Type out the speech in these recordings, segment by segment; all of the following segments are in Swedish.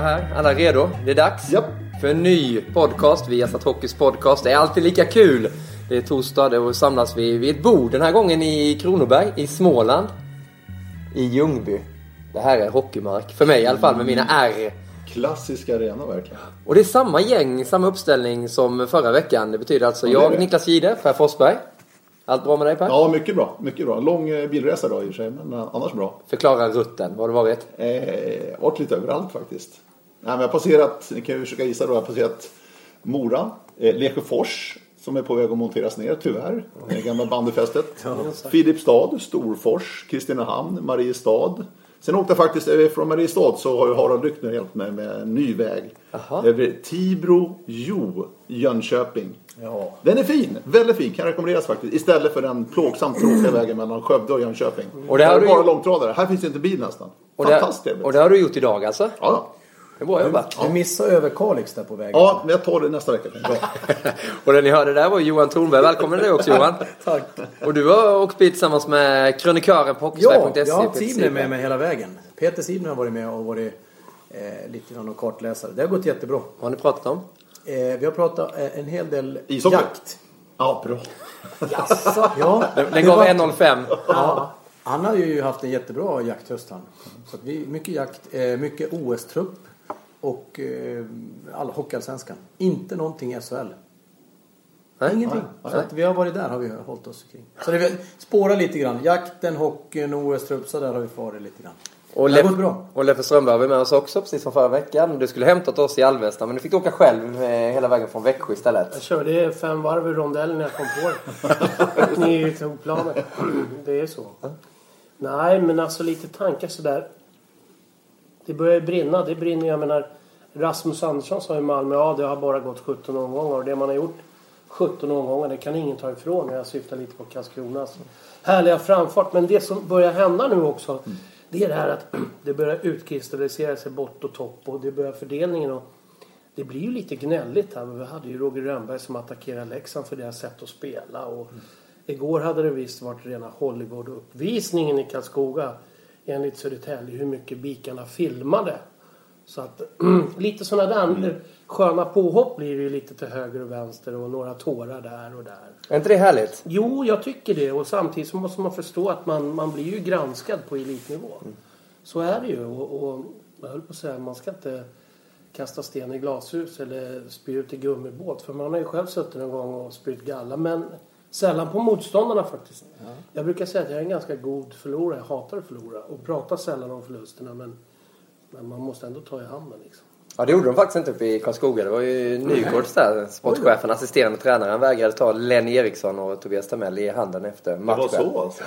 Alla här, alla redo? Det är dags Japp. för en ny podcast, Viasat Hockeys podcast. Det är alltid lika kul. Det är torsdag, då samlas vi vid ett bord. Den här gången i Kronoberg, i Småland. I Ljungby. Det här är hockeymark, för mig i alla fall, med mina R. Klassisk arena verkligen. Och det är samma gäng, samma uppställning som förra veckan. Det betyder alltså Ja, det jag, det. Niklas Gide, Per Forsberg. Allt bra med dig Per? Ja, mycket bra. Mycket bra. Lång eh, bilresa då i och för sig, men eh, annars bra. Förklara rutten, vad har det varit? Eh, varit lite överallt faktiskt. Nej, men jag har passerat, ni kan ju försöka gissa då, jag har passerat Mora, eh, Lesjöfors som är på väg att monteras ner tyvärr. Det gamla bandyfästet. Filipstad, Storfors, Kristinehamn, Mariestad. Sen åkte jag faktiskt eh, från Mariestad så har ju Harald Lyckner hjälpt mig med en ny väg. Över Tibro, Jo, Jönköping. Ja. Den är fin, väldigt fin, kan rekommenderas faktiskt. Istället för den plågsamt tråkiga vägen mellan Skövde och Jönköping. Och det har Där är du bara gjort- långtradare. Här finns det inte bil nästan. Och det, Fantastiskt trevligt. och det har du gjort idag alltså? Ja, Det är bra jobbat. Du missade över Kalix där på vägen. ja, men jag tar det nästa vecka. Bra. Och det ni hörde där var Johan Thornberg. Välkommen du också Johan. Tack. Och du har åkt bil tillsammans med krönikören på Ja, hockeysverige.se. jag har Peter Sibner med mig hela vägen. Peter Sibner har varit med och varit eh, lite grann och kartläsare. Det har gått jättebra. Vad har ni pratat om? Eh, vi har pratat eh, en hel del Ishockey. jakt. Ja, bra. Ja, Den gav var- 1.05. Ja, han har ju haft en jättebra jakthöst han. Så att vi, mycket jakt, eh, mycket OS-trupp och eh, alla Hockeyallsvenskan. Inte någonting SHL. Nej? Ingenting. Så att vi har varit där har vi hållit oss kring. Så det spårar lite grann. Jakten, hockeyn, OS-trupp, så där har vi farit lite grann. Och, har gått bra. och Leffe Strömberg var med oss också precis som förra veckan. Du skulle hämtat oss i Alvesta men du fick åka själv eh, hela vägen från Växjö Jag istället. körde fem varv i rondellen när jag kom på det. Och ni tog planet. Det är så. Nej, men alltså lite tankar sådär. Det börjar ju brinna. Det brinner jag menar. Rasmus Andersson sa i Malmö, ja det har bara gått 17 omgångar. Och det man har gjort 17 omgångar, det kan ingen ta ifrån. Jag syftar lite på Karlskronas härliga framfart. Men det som börjar hända nu också. Det är det här att det börjar utkristallisera sig bort och topp. Och det börjar fördelningen. Och det blir ju lite gnälligt här. Vi hade ju Roger Rönnberg som attackerade Leksand för deras sätt att spela. Och Igår hade det visst varit rena Hollywood-uppvisningen i Karlskoga enligt Södertälje hur mycket bikarna filmade. Så att lite sådana där sköna påhopp blir det ju lite till höger och vänster och några tårar där och där. Är inte det härligt? Jo, jag tycker det. Och samtidigt så måste man förstå att man, man blir ju granskad på elitnivå. Så är det ju. Och, och jag höll på att säga, man ska inte kasta sten i glashus eller spy ut i gummibåt. För man har ju själv suttit en gång och spytt galla. Men sällan på motståndarna faktiskt. Jag brukar säga att jag är en ganska god förlorare. Jag hatar att förlora. Och pratar sällan om förlusterna. Men, men man måste ändå ta i handen liksom. Ja det gjorde de faktiskt inte uppe i Karlskoga. Det var ju Nygårds där, sportchefen, assisterande tränare. Han vägrade ta Lenny Eriksson och Tobias Tamell i handen efter Det matchen. var så alltså?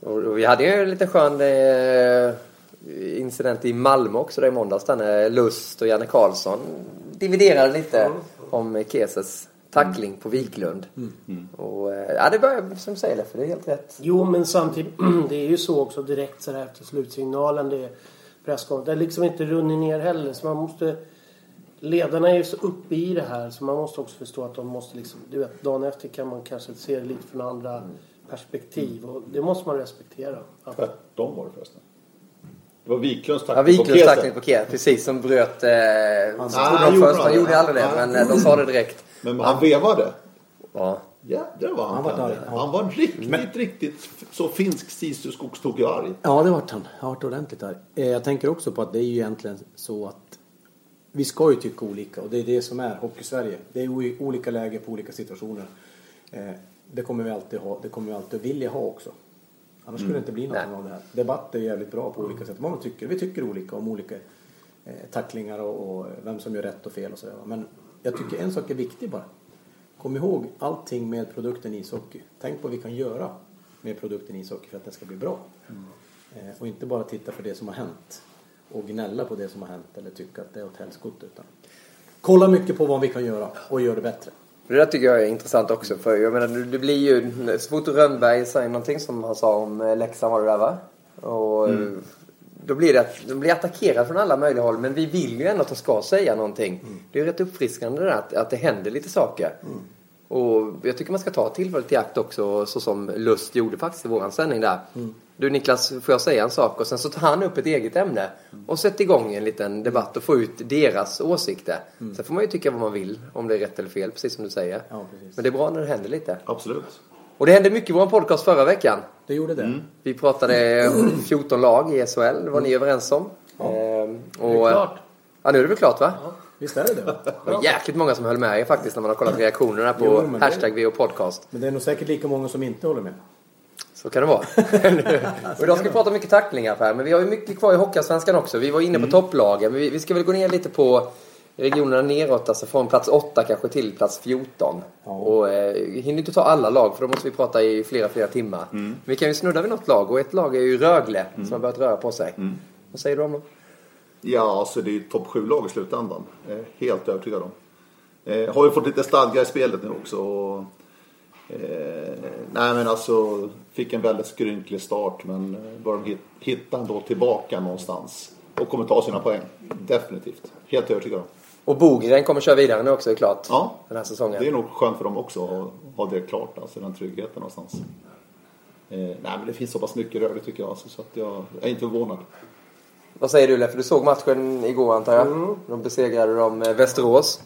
Och och vi hade ju en liten skön eh, incident i Malmö också där i måndags där när Lust och Janne Karlsson dividerade lite om Keses tackling på Wiklund. Och eh, ja, det börjar som du säger Leffe, det är helt rätt. Jo, men samtidigt, det är ju så också direkt så där efter slutsignalen. Det är presskonferens. Det har liksom inte runnit ner heller. Så man måste ledarna är ju så uppe i det här så man måste också förstå att de måste liksom, du vet, dagen efter kan man kanske se det lite från andra perspektiv och det måste man respektera. Att, Tvärtom var det förresten. Det var Wiklunds Ja, tackling på Wiklunds Kese. tackling på Kier, precis, som bröt... Eh, han, Ah, han, han han det? gjorde aldrig det, Ah. men eh, de sa det direkt. Men han vevade. Ja. Jädrar vad han, Han var arg, ja. Han var riktigt, riktigt f- så finsk sisu skogstokig arg. Ja, det vart han. Han vart ordentligt arg. Eh, Jag tänker också på att det är ju egentligen så att vi ska ju tycka olika och det är det som är Hockey-Sverige. Det är olika läger på olika situationer. Eh, Det kommer vi alltid ha. Det kommer vi alltid vilja ha också. Annars skulle det inte bli någonting Nej. av det här. Debatt är jävligt bra på olika sätt. Många tycker, vi tycker olika om olika eh, tacklingar och, och vem som gör rätt och fel och sådär. Men jag tycker en sak är viktig bara. Kom ihåg allting med produkten ishockey. Tänk på vad vi kan göra med produkten ishockey för att den ska bli bra. Eh, och inte bara titta på det som har hänt och gnälla på det som har hänt eller tycka att det är åt helskotta. Utan kolla mycket på vad vi kan göra och göra det bättre. Det där tycker jag är intressant också. För jag menar, det- blir ju... Så fort Rönnberg säger någonting som han sa om eh, Leksand var det där va? Och eh, då blir det att de blir attackerade från alla möjliga håll. Men vi vill ju ändå att de ska säga någonting. Det är ju rätt uppfriskande det att, att det händer lite saker. Och jag tycker man ska ta tillfället i akt också så som Lust gjorde faktiskt i våran sändning där. Du Niklas, får jag säga en sak? Och sen så tar han upp ett eget ämne och sätter igång en liten debatt och får ut deras åsikter. Sen får man ju tycka vad man vill om det är rätt eller fel, precis som du säger. Ja, precis. Men det är bra när det händer lite. Absolut. Och det hände mycket i vår podcast förra veckan. Det gjorde det. Vi pratade 14 lag i SHL, det var ni överens om. Ehm, och, det är klart. Ja, nu är det väl klart va? Visst är det det? Det var jäkligt många som höll med er faktiskt när man har kollat reaktionerna på Jo, men det- hashtag VO podcast. Men det är nog säkert lika många som inte håller med. Så kan det vara. och idag ska vi prata mycket tacklingar Per, men vi har ju mycket kvar i Hockeyallsvenskan också. Vi var inne på topplagen, men vi, vi ska väl gå ner lite på regionerna neråt, alltså från plats 8 kanske till plats 14. Ja. Och eh, hinner inte ta alla lag för då måste vi prata i flera, flera timmar. Men vi kan ju snudda vid något lag och ett lag är ju Rögle som har börjat röra på sig. Vad säger du om dem? Ja, alltså det är ju topp 7-lag i slutändan. Eh, helt övertygad om. Eh, har ju fått lite stadga i spelet nu också. Och, eh, nej men alltså, fick en väldigt skrynklig start men eh, bör de hit, hitta ändå tillbaka någonstans. Och kommer ta sina poäng. Definitivt. Helt övertygad om. Och Bogren kommer köra vidare nu också, är klart. Ja, Den här säsongen. det är nog skönt för dem också att ha, det klart. Alltså den tryggheten någonstans. Eh, nej men det finns så pass mycket rörligt tycker jag. Alltså, så att jag, jag är inte förvånad. Vad säger du Leffe? Du såg matchen igår antar jag? De besegrade de eh, Västerås.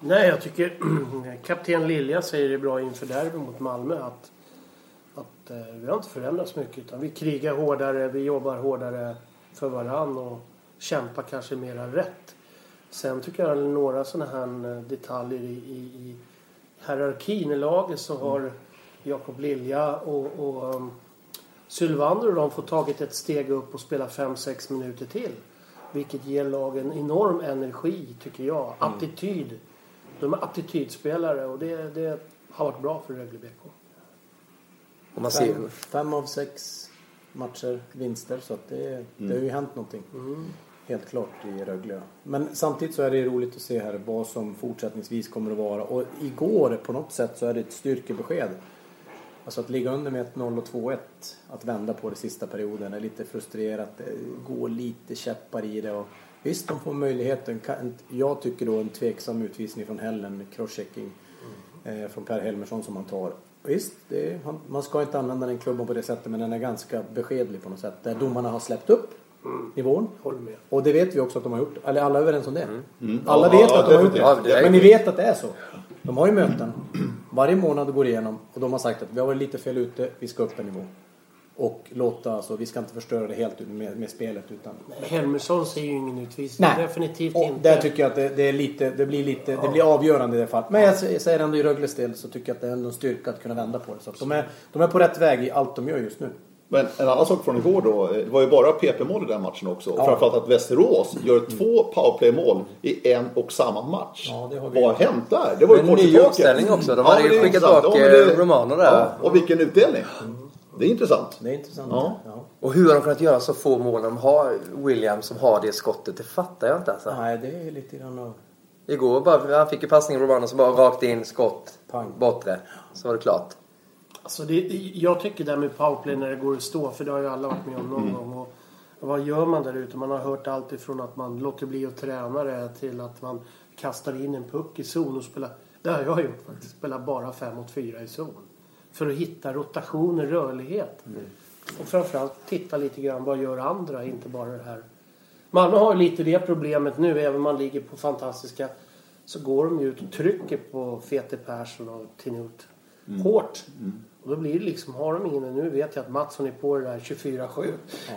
Nej, jag tycker kapten Lilja säger det bra inför derby mot Malmö att, att eh, vi har inte förändrats mycket utan vi krigar hårdare, vi jobbar hårdare för varann och kämpar kanske mera rätt. Sen tycker jag några sådana här eh, detaljer i, i, i hierarkin i laget så har Jakob Lilja och, och um, Sylvander och de får tagit ett steg upp och spela 5-6 minuter till. Vilket ger lagen enorm energi tycker jag. Attityd. De är attitydspelare och det, det har varit bra för Rögle BK. Och man ser Fem, fem av sex matcher vinster så att det, det har ju hänt någonting. Helt klart i Rögle. Men samtidigt så är det roligt att se här vad som fortsättningsvis kommer att vara. Och igår på något sätt så är det ett styrkebesked. Alltså att ligga under med 1-0 och 2-1. Att vända på det sista perioden är lite frustrerat. Går lite käppar i det. Och visst, de får möjligheten. Jag tycker då en tveksam utvisning från Hellen, crosschecking eh, från Per Helmersson som han tar. Visst, är, man ska inte använda den klubban på det sättet men den är ganska beskedlig på något sätt. Där domarna har släppt upp nivån. Håller med. Och det vet vi också att de har gjort. Eller alla är överens om det. Alla Mm. Ja, vet ja, att de har gjort det. Ja, det Men ni vet att det är så. De har ju möten. Varje månad går igenom och de har sagt att vi har varit lite fel ute, vi ska upp en nivå. Och låta, alltså, vi ska inte förstöra det helt med, med spelet utan... Helmersson ser ju ingen utvisning. Definitivt och inte. Där tycker jag att det, det är lite, det blir lite, det blir avgörande i det fallet. Men jag säger- säger ändå i Rögles del så tycker jag att det är ändå en styrka att kunna vända på det. Så att de, är, de är på rätt väg i allt de gör just nu. Men en annan sak från igår då. eh, Det var ju bara PP-mål i den matchen också. Ja. framförallt att Västerås gör två powerplay-mål i en och samma match. Ja, Vad har hänt där? Det var ju En kort ny tillbaka. uppställning också. De Ja, hade men ju skickat bak Ja, eh, Romano där. Ja, och vilken utdelning. Det är intressant. Det är intressant. Ja. Ja. Och hur har de kunnat göra så få mål när de har Williams som har det skottet? Det fattar jag inte alltså. Nej, det är lite grann av... Igår bara, han fick ju passningen Romano så bara rakt in, skott, Pang. bortre. Så var det klart. Alltså det, jag tycker det här med powerplay när det går att stå, för det har ju alla varit med om någon gång. Och Vad gör man där ute? Man har hört allt ifrån att man låter bli att träna det till att man kastar in en puck i zon och spelar. Det har jag gjort faktiskt. Spelar bara 5 mot 4 i zon. För att hitta rotationer, rörlighet. Och framförallt titta lite grann vad gör andra, inte bara det här. Malmö har lite det problemet nu, även om man ligger på fantastiska så går de ju ut och trycker på Fete Persson och Tinut hårt. Och då blir det liksom, har de ingen, nu vet jag att Mattsson är på det där 24-7.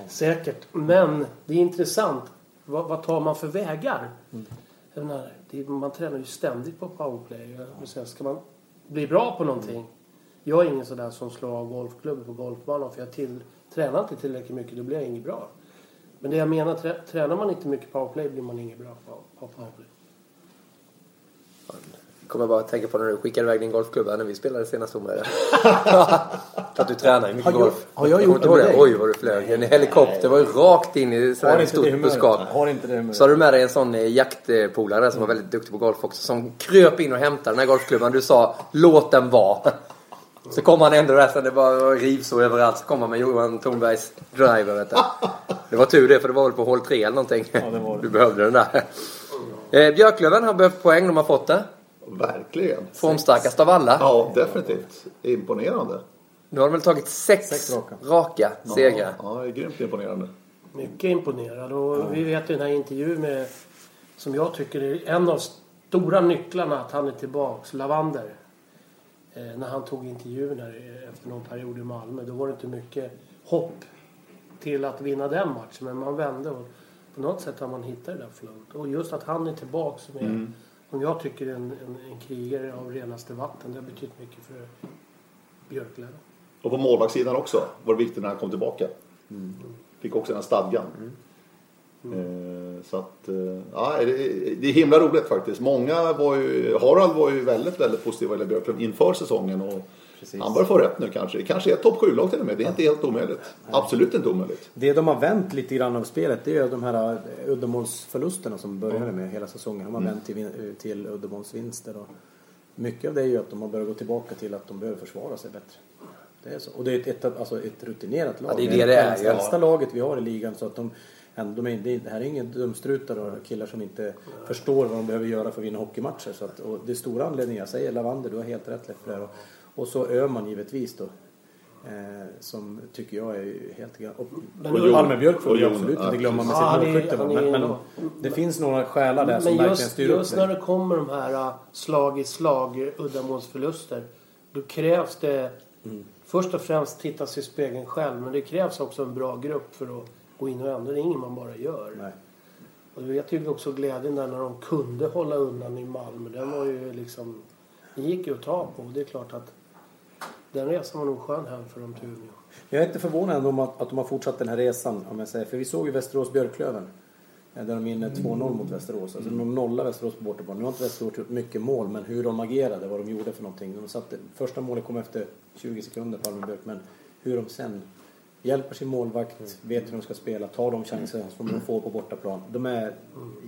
Säkert. Men det är intressant. Vad, vad tar man för vägar? Jag menar, det, man tränar ju ständigt på powerplay. Säga, Ska man bli bra på någonting. Jag är ingen sådär som slår av golfklubben på golfbanan för jag till, tränar inte tillräckligt mycket. Då blir jag inget bra. Men det jag menar, trä, tränar man inte mycket powerplay blir man inget bra på, på powerplay. Kommer bara att tänka på när du skickade iväg din golfklubba när vi spelade senast om det. att du tränar ju mycket Har jag- golf. har jag Kommer gjort det med dig? Oj vad du flög. En helikopter var ju rakt in i sådär stort buskage. Har inte det humöret. Så hade du med dig en sån eh, jaktpolare som var väldigt duktig på golf också. Som kröp in och hämtade den här golfklubban. Du sa låt den vara. Så kom han ändå där sen det var rivsår överallt. Så kom han med Johan Thornbergs driver. Vet du. Det var tur det för det var väl på hål 3 eller någonting. det var det. Du behövde den där. Eh, Björklöven har behövt poäng. De har fått det. Verkligen. Formstarkast av alla. Ja, definitivt. Imponerande. Nu har de väl tagit sex, Sex raka. raka segrar. Ja, det är grymt imponerande. Mycket imponerad. Och vi vet ju den här intervjun med, som jag tycker är en av stora nycklarna att han är tillbaks, Lavander. Eh, när han tog intervjun här eh, efter någon period i Malmö. Då var det inte mycket hopp till att vinna den matchen. Men man vände och på något sätt har man hittat det där flowet. Och just att han är tillbaks som, är, som jag tycker är en, en, en krigare av renaste vatten. Det har betytt mycket för Björklöven. Och på målvaktssidan också var det viktigt när han kom tillbaka. Fick också den här stadgan. Eh, Så att, eh, ja, det, det är himla roligt faktiskt. Många var ju, Harald var ju väldigt, väldigt positiv vad gäller Björklund inför säsongen. Och Precis. han börjar få rätt nu kanske. Det kanske är ett topp 7-lag till och med. Det är inte helt omöjligt. Absolut inte omöjligt. Det de har vänt lite grann av spelet det är de här eh, uddamålsförlusterna som började med hela säsongen. De har vänt till, vin- till uddamålsvinster. Och mycket av det är ju att de har börjat gå tillbaka till att de behöver försvara sig bättre. Det är så. Och det är ett, ett, alltså ett rutinerat lag. Ja, det är det det är, Det ja. äldsta laget vi har i ligan. Så att de, ändå, de är, det, är- det här är inga dumstrutar och killar som inte förstår vad de behöver göra för att vinna hockeymatcher. Så att, och det är stora anledningar. Jag säger Lavander, du har helt rätt här. Och, så Öhman givetvis då. Eh, som tycker jag är helt. Och, Men och Palme Björk får Jon, absolut inte glömma med Ja, sitt målskytte. Men, men enorm. det finns några själar där som Men verkligen just, styr upp just när det. kommer de här äh, slag i slag, uddamålsförluster. Då krävs det Mm. först och främst titta sig i spegeln själv. Men det krävs också en bra grupp för att gå in och ändra. Det är inget man bara gör. Nej. Och jag tycker också glädjen där när de kunde hålla undan i Malmö. Den var ju liksom... Det gick ju att ta på. Det är klart att den resan var nog skön hem för dem till Umeå. Jag är inte förvånad ändå om att, att de har fortsatt den här resan. Om jag säger. För vi såg ju Västerås-Björklöven. eh, Där de vinner 2-0 mot Västerås. Alltså de nollar Västerås på bortaplan. Nu har inte Västerås gjort mycket mål. Men hur de agerade, vad de gjorde för någonting. De satte, första målet kom efter 20 sekunder, Palme Björk. Men hur de sen hjälper sin målvakt, vet hur de ska spela, tar de chanser som de får på bortaplan. De är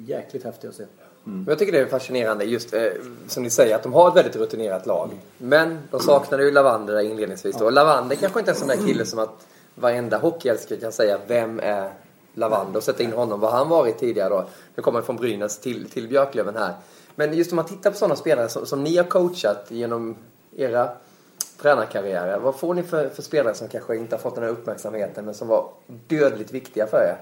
jäkligt häftiga att se. Men Jag tycker det är fascinerande just eh, som ni säger att de har ett väldigt rutinerat lag. Men de saknade ju Lavander där inledningsvis då. Och Lavander kanske inte är en sån där kille som att varenda hockeyälskare kan säga vem är Lavander och sätta in honom. Vad har han varit tidigare då? Nu kommer från Brynäs till, till Björklöven här. Men just om man tittar på sådana spelare som, som ni har coachat genom era tränarkarriärer. Vad får ni för, för spelare som kanske inte har fått den här uppmärksamheten men som var dödligt viktiga för er?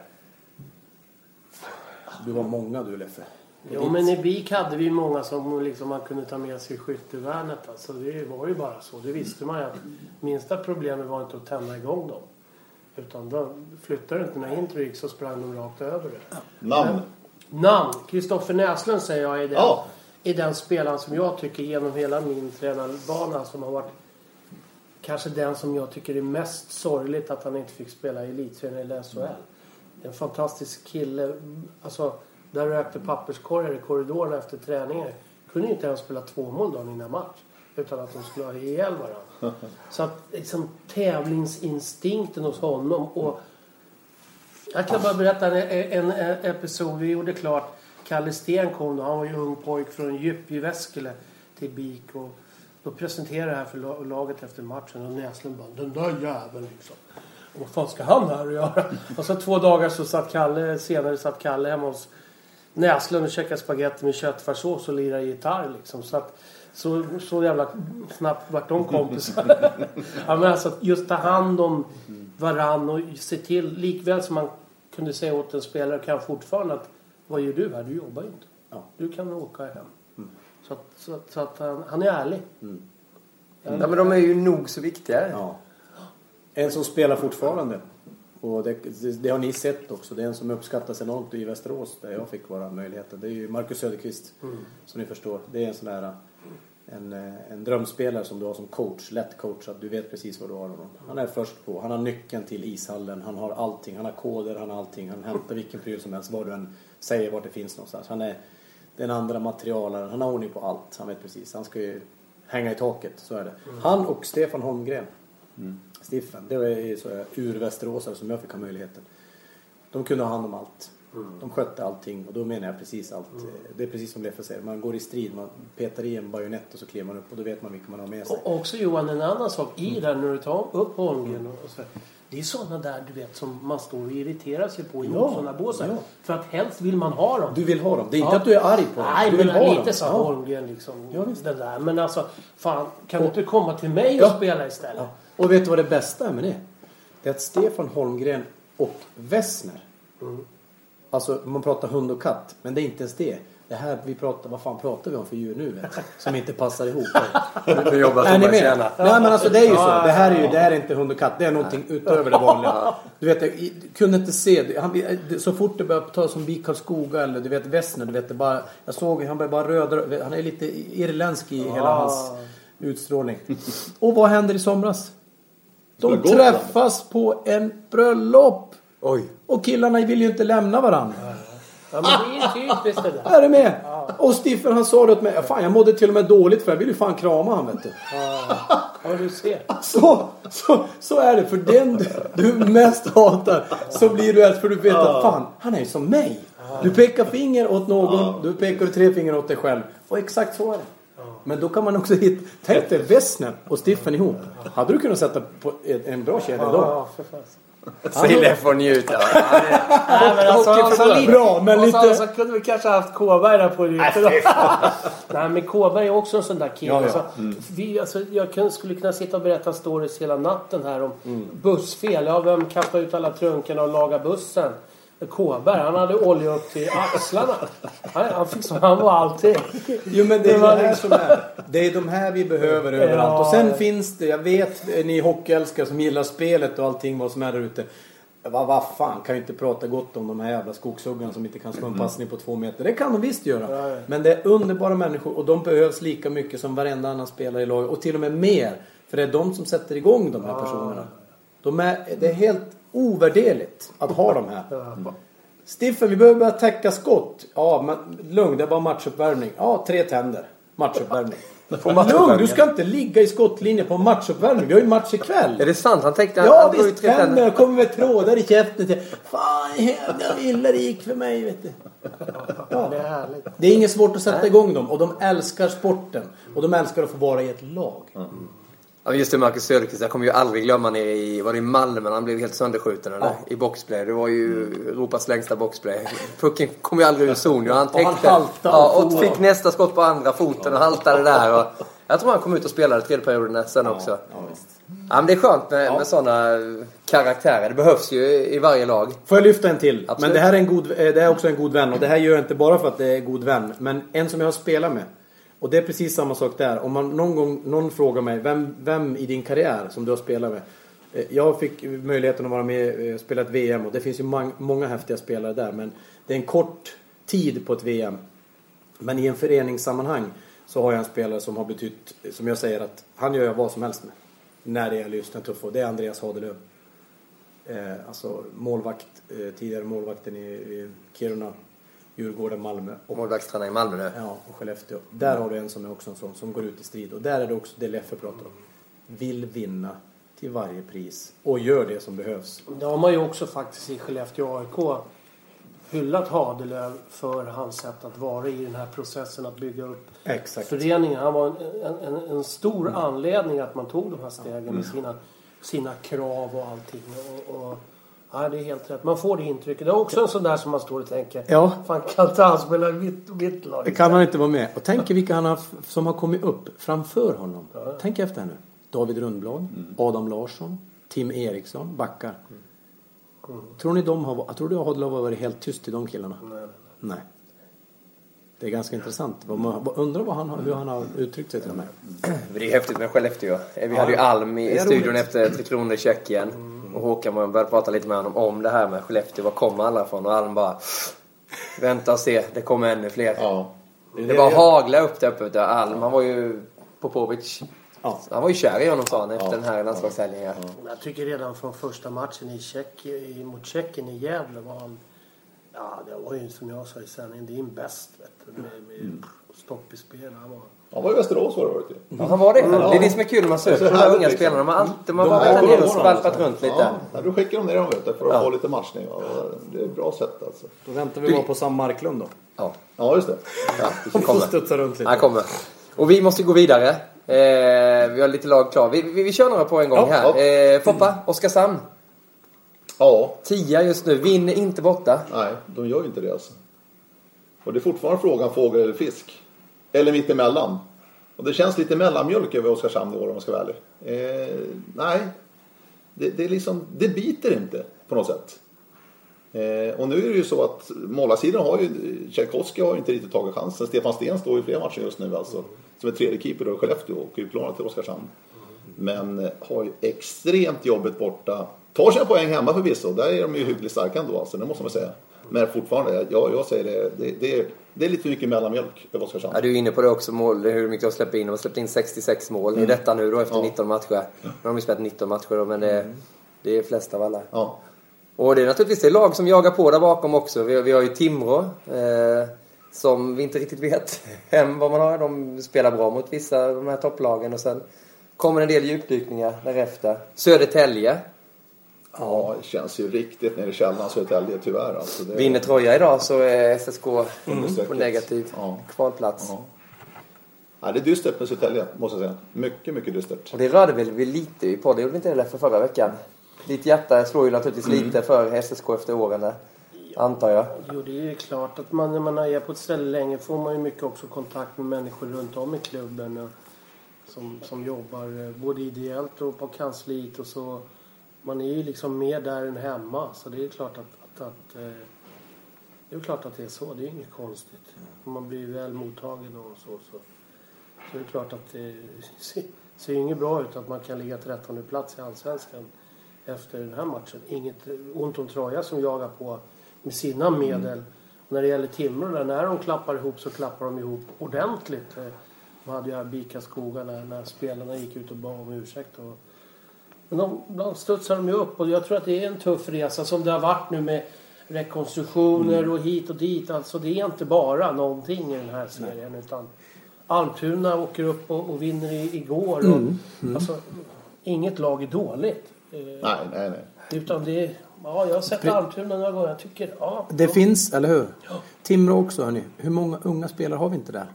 Du var många du Leffe. Jo, men i BIK hade vi många som liksom man kunde ta med sig i skyttevärnet. Alltså, det var ju bara så. Det visste man ju att minsta problemet var inte att tända igång dem. Utan då flyttade du inte när intro gick så sprang de rakt över det. Namn. Namn. Kristoffer Näslund säger jag är den, Ja. är den spelaren som jag tycker genom hela min tränarbana som har varit kanske den som jag tycker är mest sorgligt att han inte fick spela i elitserien eller SHL. En fantastisk kille. Alltså, där rökte papperskorgar i korridorerna efter träningar. Kunde inte ens spela två mål dagen innan match. Utan att de skulle ha ihjäl varandra. Så att liksom tävlingsinstinkten hos honom och jag kan bara berätta en, en, en episod. Vi gjorde klart. Kalle Sten kom då. Han var ju ung pojk från Djup-Jyväskylä till BIK. Och då presenterade det här för laget efter matchen. Och Näslund bara Den där jäveln liksom. Vad fan ska han här och göra? Och så två dagar så satt Kalle, senare satt Kalle hemma hos Näslund och käkade spagetti med köttfärssås och lirade gitarr liksom. Så att så, så jävla snabbt vart de kompisar. ja, men alltså just ta hand om varann och se till, likväl som man kunde säga åt en spelare kan fortfarande att vad gör du här? Du jobbar ju inte. Ja. Du kan åka hem. Så, att, så, att, så att han, han är ärlig. Ja, men de är ju nog så viktiga. Ja. En som spelar fortfarande. Och det, det, har ni sett också. Det är en som uppskattas enormt i Västerås där jag fick vara möjligheten. Det är ju Marcus Söderqvist. Som ni förstår. Det är en sån där en, en drömspelare som du har som coach. Lätt coachad. Du vet precis vad du har honom. Han är först på. Han har nyckeln till ishallen. Han har allting. Han har koder. Han har allting. Han hämtar vilken pryl som helst. Vad du än säger vart det finns någonstans. Han är den andra materialaren. Han har ordning på allt. Han vet precis. Han ska ju hänga i taket. Så är det. Han och Stefan Holmgren. Stiffen. Det var ju så ur-västeråsare som jag fick ha möjligheten. De kunde ha hand om allt. De skötte allting och då menar jag precis allt. Det är precis som Leffe säger. Man går i strid, man petar i en bajonett och så kliver man upp och då vet man vilka man har med sig. Och också Johan, en annan sak i det här när du tar upp Holmgren och så. Det är sådana där du vet som man står och irriterar sig på i Ja, sådana båsar. ja. För att helst vill man ha dem. Du vill ha dem. Det är inte Ja. att du är arg på dem. Nej, du vill men ha lite dem. så. Holmgren liksom. Ja, visst. där. Men alltså, fan, kan du inte komma till mig och spela istället? Och vet du vad det bästa är med det? Det är att Stefan Holmgren och Wessner. Alltså man pratar hund och katt. Men det är inte ens det. Det här vi pratar, vad fan pratar vi om för djur nu? Vet? du? Som inte passar ihop. Du jobbar som med? Nej men alltså det är ju så. Det här är ju det här är inte hund och katt. Det är någonting utöver det vanliga. Du vet, jag kunde inte se. Han, så fort det började ta som vid Karlskoga eller du vet Wessner. Du vet, det bara, jag såg han började bara röda. Han är lite irländsk i hela hans utstrålning. Och vad händer i somras? De Gotland. träffas på en bröllop. Oj. Och killarna vill ju inte lämna varandra. Ja, men det är ju typiskt det där. Är du med? Och Stiffen han sa det åt mig. Fan jag mådde till och med dåligt för jag ville ju fan krama han vet du. Ja, du ser. Så, så, så är det. För den du, du mest hatar så blir du rädd för du vet att fan, han är ju som mig. Du pekar finger åt någon, du pekar tre fingrar åt dig själv. Och exakt så är det. Men då kan man också hitta, tänk dig Wessner och Stiffen ihop. Hade du kunnat sätta på en, bra kedja då? Ja, för fan. Säg Leff och njut. Ja. Nej, men alltså, alltså, lite, Bra, men och lite- Så, så kunde vi kanske haft Kåberg där på det. Nej, men Kåberg är också en sån där kille. Ja, ja. Alltså, vi, alltså, jag skulle kunna sitta och berätta stories hela natten här om bussfel. Ja, vem kappade ut alla trunkarna och lagade bussen? Kåberg, han hade olja upp till axlarna. Han, han, fick så, han var allting. Jo men det är Det var här liksom- som är. Det är de här vi behöver överallt. Och sen Ja. finns det, jag vet ni hockeyälskare som gillar spelet och allting vad som är där ute. Vad vad fan, kan ju inte prata gott om de här jävla skogshuggarna som inte kan slå en passning på två meter. Det kan de visst göra. Men det är underbara människor och de behövs lika mycket som varenda annan spelare i laget. Och till och med mer. För det är de som sätter igång de här personerna. De är, det är helt ovärderligt att ha de här. Stiffen, vi behöver börja täcka skott. Ja, men lugn, det är bara matchuppvärmning. Ja, tre tänder. Matchuppvärmning. Lugn, du ska inte ligga i skottlinjen på matchuppvärmning. Vi har ju match ikväll. Är det sant? Han tänkte Ja han visst, ut tre tänder. tänder kommer med trådar i käften. till- Fan, jävla illa det gick för mig vet du. Ja. Det är härligt. Det är inget svårt att sätta igång dem och de älskar sporten. Och de älskar att få vara i ett lag. Ja, just det, Marcus Söderqvist. Jag kommer ju aldrig glömma nere i, var det i Malmö han blev helt sönderskjuten eller? I boxplay. Det var ju Europas längsta boxplay. Pucken kom ju aldrig ur zon. Och han han täckte. haltade ja, och och fick nästa skott på andra foten och haltade där. Och jag tror han kom ut och spelade tredje perioden sen också. Ja, Ja, men det är skönt med, med sådana karaktärer. Det behövs ju i varje lag. Får jag lyfta en till? Absolut. Men det här är, en god, eh, det är också en god vän. Och det här gör jag inte bara för att det är en god vän. Men en som jag har spelat med. Och det är precis samma sak där. Om man någon gång någon frågar mig. Vem, vem i din karriär som du har spelat med? Eh, jag fick möjligheten att vara med och spela ett VM. Och det finns ju många häftiga spelare där. Men det är en kort tid på ett VM. Men i en föreningssammanhang så har jag en spelare som har betytt, som jag säger att han gör jag vad som helst med. När det gäller just den tuffa. Och det är Andreas Hadelöv. Eh, alltså målvakt, eh, tidigare målvakten i, i Kiruna, Djurgården, Malmö och, Målvaktstränare i Malmö nu. ja, och Skellefteå. Där har du en som är också en sån som går ut i strid. Och där är det också det Leffe pratar om. Vill vinna till varje pris och gör det som behövs. Det har man ju också faktiskt i Skellefteå AIK hyllat Hadelöv för hans sätt att vara i den här processen att bygga upp Exakt. föreningen. Han var en, en, en, en stor anledning att man tog de här stegen med sina sina krav och allting. Och, och, ja, det är helt rätt. Man får det intrycket. Det är också en sån där som man står och tänker. Ja. Fan kan inte han spela i mitt, mitt lag? Det kan han inte vara med. Och tänk vilka han har som har kommit upp framför honom. Tänk efter här nu. David Rundblad, Adam Larsson, Tim Eriksson, backar. Tror ni de har, tror du Hodlov har varit helt tyst till de killarna? Nej. Nej. Det är ganska intressant. Man- Undrar vad han har, hur han har uttryckt sig till och med. Men Det är häftigt med Skellefteå. Vi hade ju Alm i studion roligt. efter Tre Kronor i Tjeckien. Och Håkan började prata lite med honom om det här med Skellefteå. Var kommer alla ifrån? Och Alm bara... Vänta och se, det kommer ännu fler. Ja. Det bara hagla upp det uppe. där. Alm, han var ju... Popovic. Ja. Han var ju kär i honom sa han efter den här landslagshelgen. Ja. Jag tycker redan från första matchen i Tjeck, i, mot Tjeckien i Gävle var han... Ja, det var ju som jag sa i sändningen, din bäst vet du, med, med stopp i spel. Han var... Han var i Västerås förra året ju. Ja, han var det. Det är det som är kul när man Så de här unga liksom. spelarna. De har alltid de har här varit där nere och skvalpat alltså. runt lite. Ja, ja, då skickar de ner dem vet du, för att Ja. få lite matchning. Det är ett bra sätt alltså. Då väntar vi bara på Sam Marklund då. Ja. Ja, just det. Ja. Får kommer. studsa runt lite. Han kommer. Och vi måste gå vidare. Eh, vi har lite lag klar. Vi, vi, vi kör några på en gång Ja, här. Eh, Foppa, Oskarshamn. ja, Tia just nu. Vinner inte borta. nej, de gör ju inte det alltså. Och det är fortfarande frågan fågel eller fisk. Eller mittemellan. Och det känns lite mellanmjölk över Oskarshamn i år om jag ska vara ärlig. Eh, nej, det, det, är liksom, det biter inte på något sätt. Eh, och nu är det ju så att målarsidan har ju, Tchaikovsky har ju inte riktigt tagit chansen. Stefan Sten står i flera matcher just nu alltså. Som är tredje keeper då i Skellefteå och utlånad till Oskarshamn. Men eh, har ju extremt jobbigt borta. Tar sina poäng hemma förvisso. Där är de ju hyggligt starka ändå alltså, det måste man säga. Men fortfarande, ja, jag säger det, det, det, det är lite mycket mellanmjölk över Oskarshamn. Ja, du är inne på det också, mål, hur mycket de släpper in. De har släppt in 66 mål i detta nu då efter 19 matcher. Nu har de ju spelat 19 matcher då, men det, det är flest av alla. Ja. Och det är naturligtvis det lag som jagar på där bakom också. Vi, vi har ju Timrå. Eh, som vi inte riktigt vet hem vad man har. De spelar bra mot vissa av de här topplagen och sen kommer en del djupdykningar därefter. Södertälje. Ja, det känns ju riktigt nere i källaren Södertälje tyvärr. Alltså, det, Vinner Troja idag så är SSK på Understrecket. negativ Ja. kvalplats. Ja. Ja, det är dystert med Södertälje, måste jag säga. Mycket, mycket dystert. Och det rörde väl vi lite i podden, gjorde vi inte det för förra veckan? Ditt hjärta slår ju naturligtvis lite för SSK efter åren där, antar jag. Jo, det är ju klart att man, när man är på ett ställe länge får man ju mycket också kontakt med människor runt om i klubben. Och, som, som jobbar eh, både ideellt och på kansliet och så. Man är ju liksom mer där än hemma. Så det är klart att, att, att eh, det är klart att det är så. Det är inget konstigt. Man blir väl mottagen och så. Så, så det är klart att det ser, ser ju inget bra ut att man kan ligga 13 plats i Allsvenskan efter den här matchen. Inget ont om Troja som jagar på med sina medel. Och när det gäller Timrå, där, när de klappar ihop så klappar de ihop ordentligt. Eh, De hade ju Arbika skogar när, när spelarna gick ut och bad om ursäkt. Och, men de, de studsar de ju upp och jag tror att det är en tuff resa som det har varit nu med rekonstruktioner och hit och dit. Alltså det är inte bara någonting i den här serien utan Almtuna åker upp och, och vinner i, igår. Och, Alltså, inget lag är dåligt. Eh, Nej, nej, nej. utan det är, ja jag har sett Almtuna några gånger. Jag tycker, ja. Det de- finns, eller hur? Timrå också, hörni. Hur många unga spelare har vi inte där?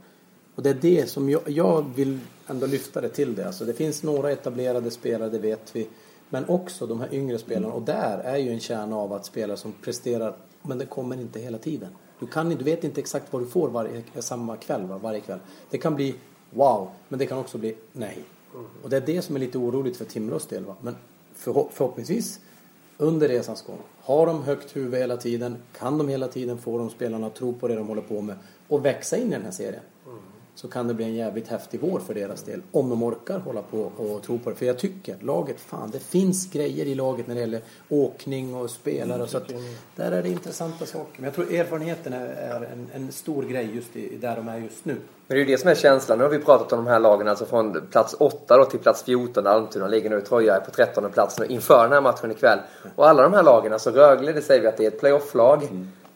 Och det är det som jag, jag vill ändå lyfta det till det. Alltså det finns några etablerade spelare, det vet vi. Men också de här yngre spelarna. Och där är ju en kärna av att spelare som presterar, men det kommer inte hela tiden. Du, kan, du vet inte exakt vad du får varje, samma kväll, va? varje kväll. Det kan bli wow, men det kan också bli nej. Och det är det som är lite oroligt för Timrås del. Va? Men förhopp- förhoppningsvis under resans gång. Har de högt huvud hela tiden, kan de hela tiden få de spelarna att tro på det de håller på med och växa in i den här serien. Så kan det bli en jävligt häftig vår för deras del. Om de orkar hålla på och tro på det. För jag tycker, laget, fan det finns grejer i laget när det gäller åkning och spelare. så att där är det intressanta saker. Men jag tror erfarenheten är, en, en stor grej just i, där de är just nu. Men det är ju det som är känslan. Nu har vi pratat om de här lagen alltså från plats 8 då till plats 14 där Almtuna ligger nu. Troja är på 13 plats nu inför den här matchen ikväll. Och alla de här lagen, alltså Rögle det säger vi att det är ett playofflag.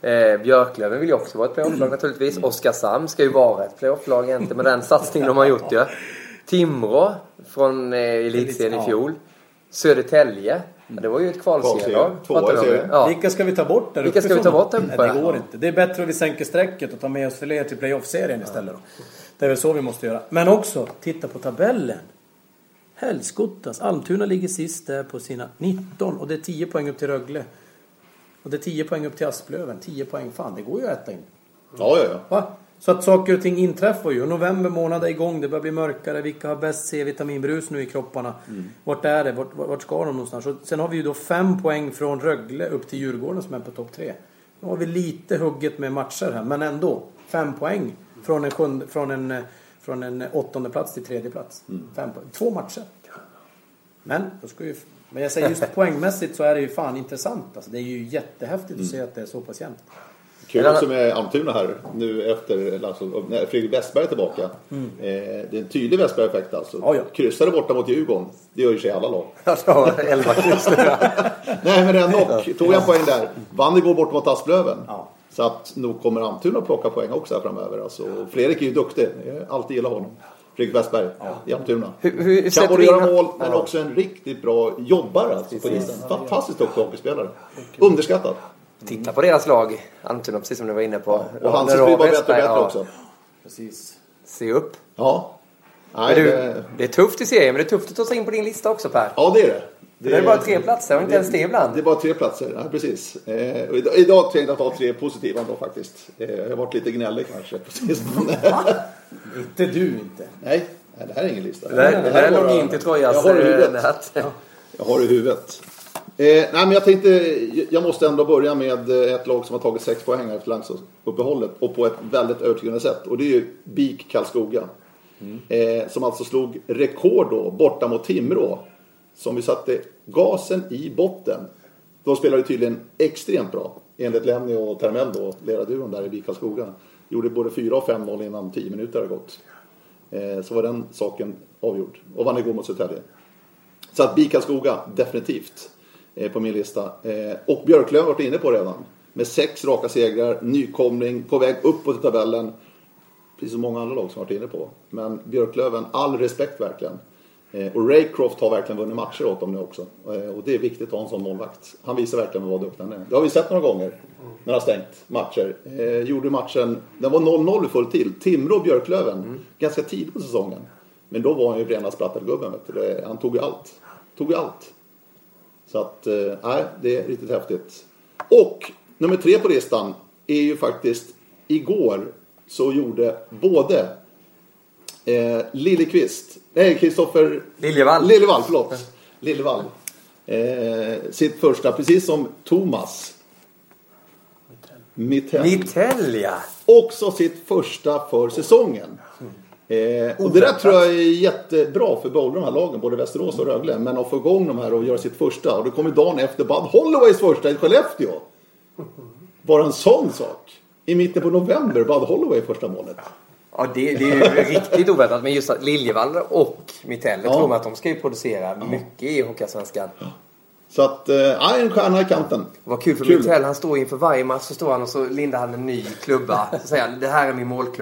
Eh, Björklöven vill ju också vara ett playofflag naturligtvis. Oskarshamn ska ju vara ett playofflag egentligen med den satsning de har gjort ju. Timrå från eh, elitserien i Ja. fjol. Södertälje. Ja, det var ju ett kvalserielag. Ja. Vilka ska vi ta bort där Vilka ska vi ta bort där uppe? Nej, det går inte. Det är bättre att vi sänker strecket och tar med oss fler till playoff-serien istället. Då. Det är väl så vi måste göra. Men också, titta på tabellen. Helskottas. Almtuna ligger sist där på sina 19 och det är 10 poäng upp till Rögle. Och det är 10 poäng upp till Asplöven. 10 poäng, fan det går ju att äta in. Ja, ja, ja. Va? Så att saker och ting inträffar ju. November månad är igång, det börjar bli mörkare. Vilka har bäst C-vitaminbrus nu i kropparna? Vart är det? Vart, vart ska de någonstans? Och sen har vi ju då fem poäng från Rögle upp till Djurgården som är på topp tre. Nu har vi lite hugget med matcher här, men ändå. Fem poäng från en, sjunde, från en, från en åttonde plats till tredje plats. Fem poäng. Två matcher. Men, då ska ju, men jag säger just poängmässigt så är det ju fan intressant. Alltså, det är ju jättehäftigt att se att det är så pass jämnt. Kul också med Almtuna här nu efter när Fredrik Westberg är tillbaka. Eh, det är en tydlig Westberg-effekt alltså. Ja, ja. Kryssade borta mot Djurgården. Det gör ju sig alla lag. Alltså, 11 kryss. Nej men ändå, tog en poäng där. Vann igår bort mot Asplöven. Ja. Så att nog kommer Almtuna att plocka poäng också här framöver. Alltså, Fredrik är ju duktig. Jag alltid gillat honom. Fredrik Westberg i Almtuna. Hur- hur kan både göra mål men Ja. också en riktigt bra jobbare alltså, på isen. Fantastiskt duktig hockeyspelare. Underskattad. Titta på deras lag, Almtuna, precis som du var inne på. Och hans När du blir bara bättre och bättre ja, också. Precis. Se upp. Ja. Nej, du, det, det är tufft i serien, men det är tufft att ta sig in på din lista också Per. ja, det är det. Det är bara tre platser, och inte ens det ibland. Det är bara tre platser, ja, precis. Eh, och idag, idag tänkte jag ta tre positiva ändå faktiskt. Eh, jag har varit lite gnällig kanske. Precis. Inte du inte. nej, nej, det här är ingen lista. Det där, det där är nog inte Trojas Jag har det i eh, huvudet. Jag har det i huvudet. Eh, nej, men jag tänkte, jag måste ändå börja med eh, ett lag som har tagit sex poäng efter landslagsuppehållet och på ett väldigt övertygande sätt. Och det är ju BIK Karlskoga. Mm. Eh, som alltså slog rekord då, borta mot Timrå. Som vi satte gasen i botten. De spelade tydligen extremt bra. Enligt Lenny och Termell då, ledarduon där i BIK Gjorde både 4 och 5-0 innan 10 minuter hade gått. Eh, så var den saken avgjord. Och vann igår mot Södertälje. Så att BIK definitivt eh, på min lista. Eh, och Björklöven har varit inne på redan. Med sex raka segrar, nykomling, på väg uppåt i tabellen. Precis som många andra lag som har varit inne på. Men Björklöven, all respekt verkligen. Eh, och Raycroft har verkligen vunnit matcher åt dem nu också. Eh, och det är viktigt att ha en sån målvakt. Han visar verkligen vad duktig han är. Det har vi sett några gånger när han har stängt matcher. Eh, gjorde matchen, den var 0-0 i full till. Timrå och Björklöven, ganska tidigt på säsongen. Men då var han ju rena sprattelgubben. Han tog ju allt. Tog ju allt. Så att, nej, det är riktigt häftigt. Och nummer tre på listan är ju faktiskt igår så gjorde både eh, Liljeqvist, nej Kristoffer Liljevall. Liljevall, förlåt. Liljevall. Eh, sitt första, precis som Thomas Mittell. Mittelja. Också sitt första för säsongen. Eh, och det där tror jag är jättebra för båda de här lagen, både Västerås och Rögle. Men att få igång de här och göra sitt första. Och det kommer dagen efter Bud Holloways första i Skellefteå. Bara en sån sak. I mitten på november, Bud Holloway första målet. Ja, det, det är ju riktigt oväntat. Men just att Liljevall och Mitell, jag Ja. tror att de ska ju producera mycket i Hockeyallsvenskan. Så att, eh, ja, en stjärna i kanten. Vad kul för Kul. Mitell. Han står inför varje match så står han och så lindar han en ny klubba. Så säger han, det här är min målklubb.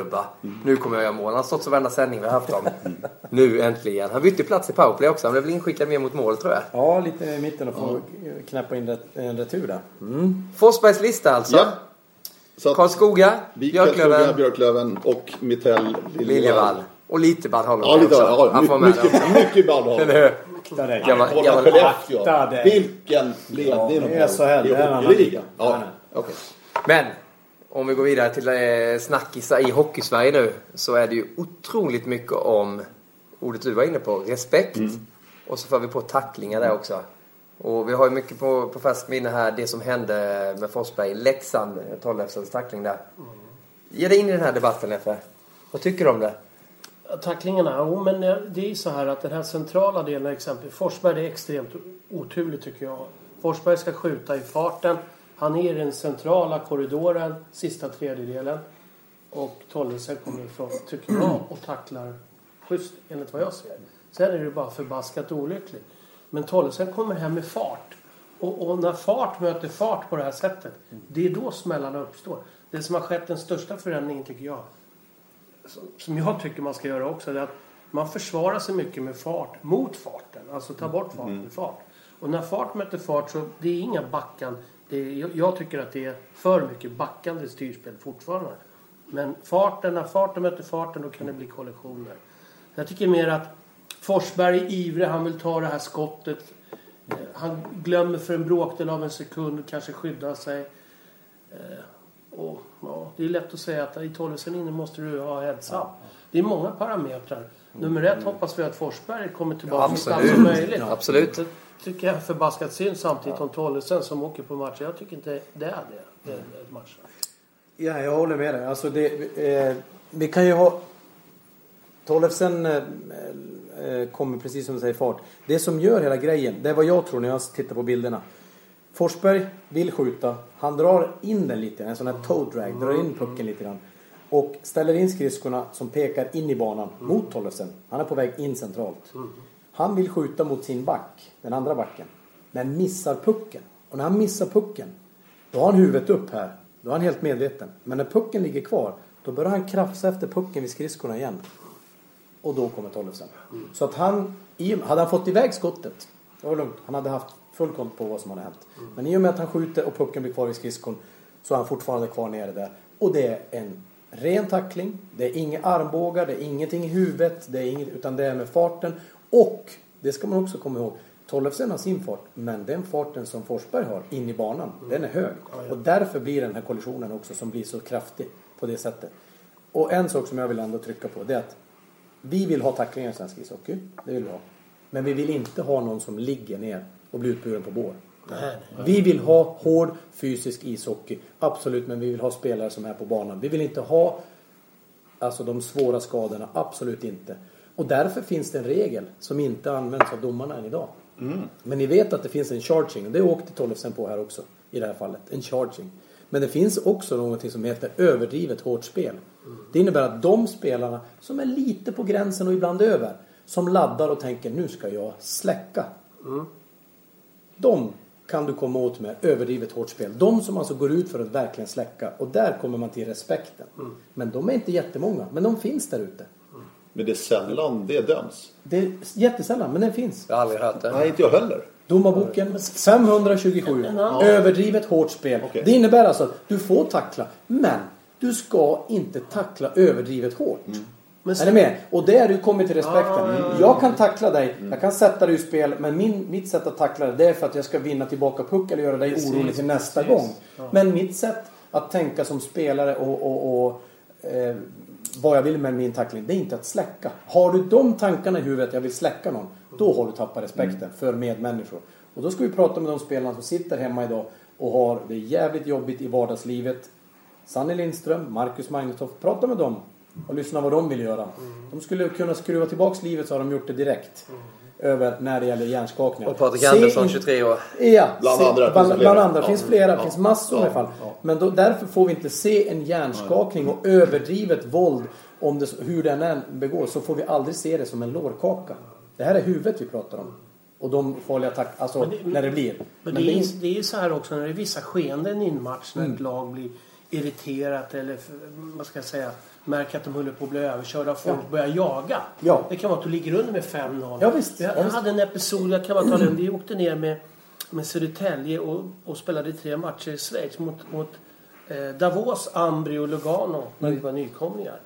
Klubba. Nu kommer jag göra mål. Han har stått så varenda sändning vi har haft om. Nu äntligen. Han bytte plats i powerplay också. Han blev väl inskickad mer mot mål tror jag. Ja, lite i mitten och få knäppa in en retur där. Forsbergs lista alltså. Ja. Så Karlskoga, Björklöven, Björklöven och Mittell Liljevall. Och lite Bad Holloway Ja, lite, också. ja, Han får med mycket, mycket, Bad hur? Akta dig. Gammal, Kolla gammal, Skellefteå. Akta dig. Vilken ledning Ja, de det är så här, det är hockeyliga. liga. Ja, Nej, okej. Men Om vi går vidare till eh, snackisar i Hockeysverige nu så är det ju otroligt mycket om ordet du var inne på, respekt. Och så får vi på tacklingar där också. Och vi har ju mycket på, på färskt minne här det som hände med Forsberg i Leksand, Tollefsens tackling där. Ge dig in i den här debatten Leffe. Vad tycker du om det? Tacklingarna, jo men eh, det är ju så här att den här centrala delen exempel Forsberg det är extremt oturligt tycker jag. Forsberg ska skjuta i farten. Han är i den centrala korridoren, sista tredjedelen. Och Tollesen kommer ifrån, tycker jag, och tacklar schysst enligt vad jag ser. Sen är det bara förbaskat olyckligt. Men Tollesen kommer hem med fart. Och, och när fart möter fart på det här sättet, det är då smällarna uppstår. Det som har skett den största förändringen tycker jag, som- jag tycker man ska göra också, är att man försvarar sig mycket med fart mot farten. Alltså ta bort fart med fart. Och när fart möter fart så det är inga backan. Det jag, tycker att det är för mycket backande styrspel fortfarande. Men farten, när farten möter farten då kan det bli kollisioner. Jag tycker mer att Forsberg är ivrig, han vill ta det här skottet. Eh, Han glömmer för en bråkdel av en sekund, kanske skydda sig. Eh, Och, ja, det är lätt att säga att i Tollesen inne måste du ha heads up. Det är många parametrar. Nummer ett hoppas vi att Forsberg kommer tillbaka så snabbt som möjligt. Absolut. Tycker jag är förbaskat synd samtidigt om Tollesen som åker på matcher. Jag tycker inte det är det. det är. Ja, jag håller med dig. Alltså det, eh, vi kan ju ha... Tollefsen eh, eh, kommer precis som du säger fart. Det som gör hela grejen, det är vad jag tror när jag tittar på bilderna. Forsberg vill skjuta. Han drar in den lite, en sån här toe drag. Drar in pucken lite grann. Och ställer in skridskorna som pekar in i banan mot Tollefsen. Han är på väg in centralt. Han vill skjuta mot sin back, den andra backen. Men missar pucken. Och när han missar pucken, då har han huvudet upp här. Då är han helt medveten. Men när pucken ligger kvar, då börjar han krafsa efter pucken vid skridskorna igen. Och då kommer Tollefsen. Så att han, hade han fått iväg skottet, det var lugnt. Han hade haft full koll på vad som hade hänt. Men i och med att han skjuter och pucken blir kvar vid skridskon så är han fortfarande kvar nere där. Och det är en ren tackling. Det är inga armbågar, det är ingenting i huvudet, det är inget, utan det är med farten. Och, det ska man också komma ihåg, Tollefsen har sin fart, men den farten som Forsberg har in i banan, den är hög. Och därför blir den här kollisionen också som blir så kraftig på det sättet. Och en sak som jag vill ändå trycka på, det är att vi vill ha tacklingar i svensk ishockey. Det vill vi ha. Men vi vill inte ha någon som ligger ner och blir utburen på bår. Vi vill ha hård fysisk ishockey. Absolut, men vi vill ha spelare som är på banan. Vi vill inte ha alltså de svåra skadorna. Absolut inte. Och därför finns det en regel som inte används av domarna än idag. Men ni vet att det finns en charging. Och det åkte Tollefsen på här också. I det här fallet. En charging. Men det finns också någonting som heter överdrivet hårt spel. Det innebär att de spelarna som är lite på gränsen och ibland över. Som laddar och tänker nu ska jag släcka. De kan du komma åt med överdrivet hårt spel. De som alltså går ut för att verkligen släcka. Och där kommer man till respekten. Men de är inte jättemånga. Men de finns där ute. Men det är sällan det döms. Det är jättesällan, men den finns. Jag har aldrig hört det. Nej, inte jag heller. Domarboken 527. Överdrivet hårt spel. Okej. Det innebär alltså att du får tackla, men du ska inte tackla överdrivet hårt. Men Är ni med? Och där du kommer till respekten. Jag kan tackla dig, jag kan sätta dig ur spel, men min, mitt sätt att tackla dig det är för att jag ska vinna tillbaka puck eller göra dig Precis, orolig till nästa precis. gång. Men mitt sätt att tänka som spelare och, och, och eh, vad jag vill med min tackling, det är inte att släcka. Har du de tankarna i huvudet, jag vill släcka någon, då har du tappat respekten för medmänniskor. Och då ska vi prata med de spelarna som sitter hemma idag och har det jävligt jobbigt i vardagslivet. Sanny Lindström, Marcus Magnushoff, prata med dem och lyssna vad de vill göra. De skulle kunna skruva tillbaks livet så har de gjort det direkt. Över när det gäller hjärnskakningar. Och Patrik Se Andersson, in- 23 år. Ja, Bland se, andra, Bland, finns det bland andra. Ja. finns flera. Ja. finns massor i alla fall. Men då, därför får vi inte se en hjärnskakning och överdrivet våld. Om det, hur den än begås så får vi aldrig se det som en lårkaka. Det här är huvudet vi pratar om. Och de farliga attack, alltså Men det- när det blir. Men Men det, det är, är- det är ju så här också när det är vissa skeenden i en match när Mm. ett lag blir irriterat eller vad ska jag säga märker att de håller på att bli överkörda och folk börjar jaga. Ja. Det kan vara att du ligger under med 5-0. Ja, visst. Jag, Ja, jag visst. hade en episod, jag kan bara ta den. Vi åkte ner med, med Södertälje och, och spelade tre matcher i Schweiz mot, mot eh, Davos, Ambri och Lugano när Mm. vi var nykomlingar.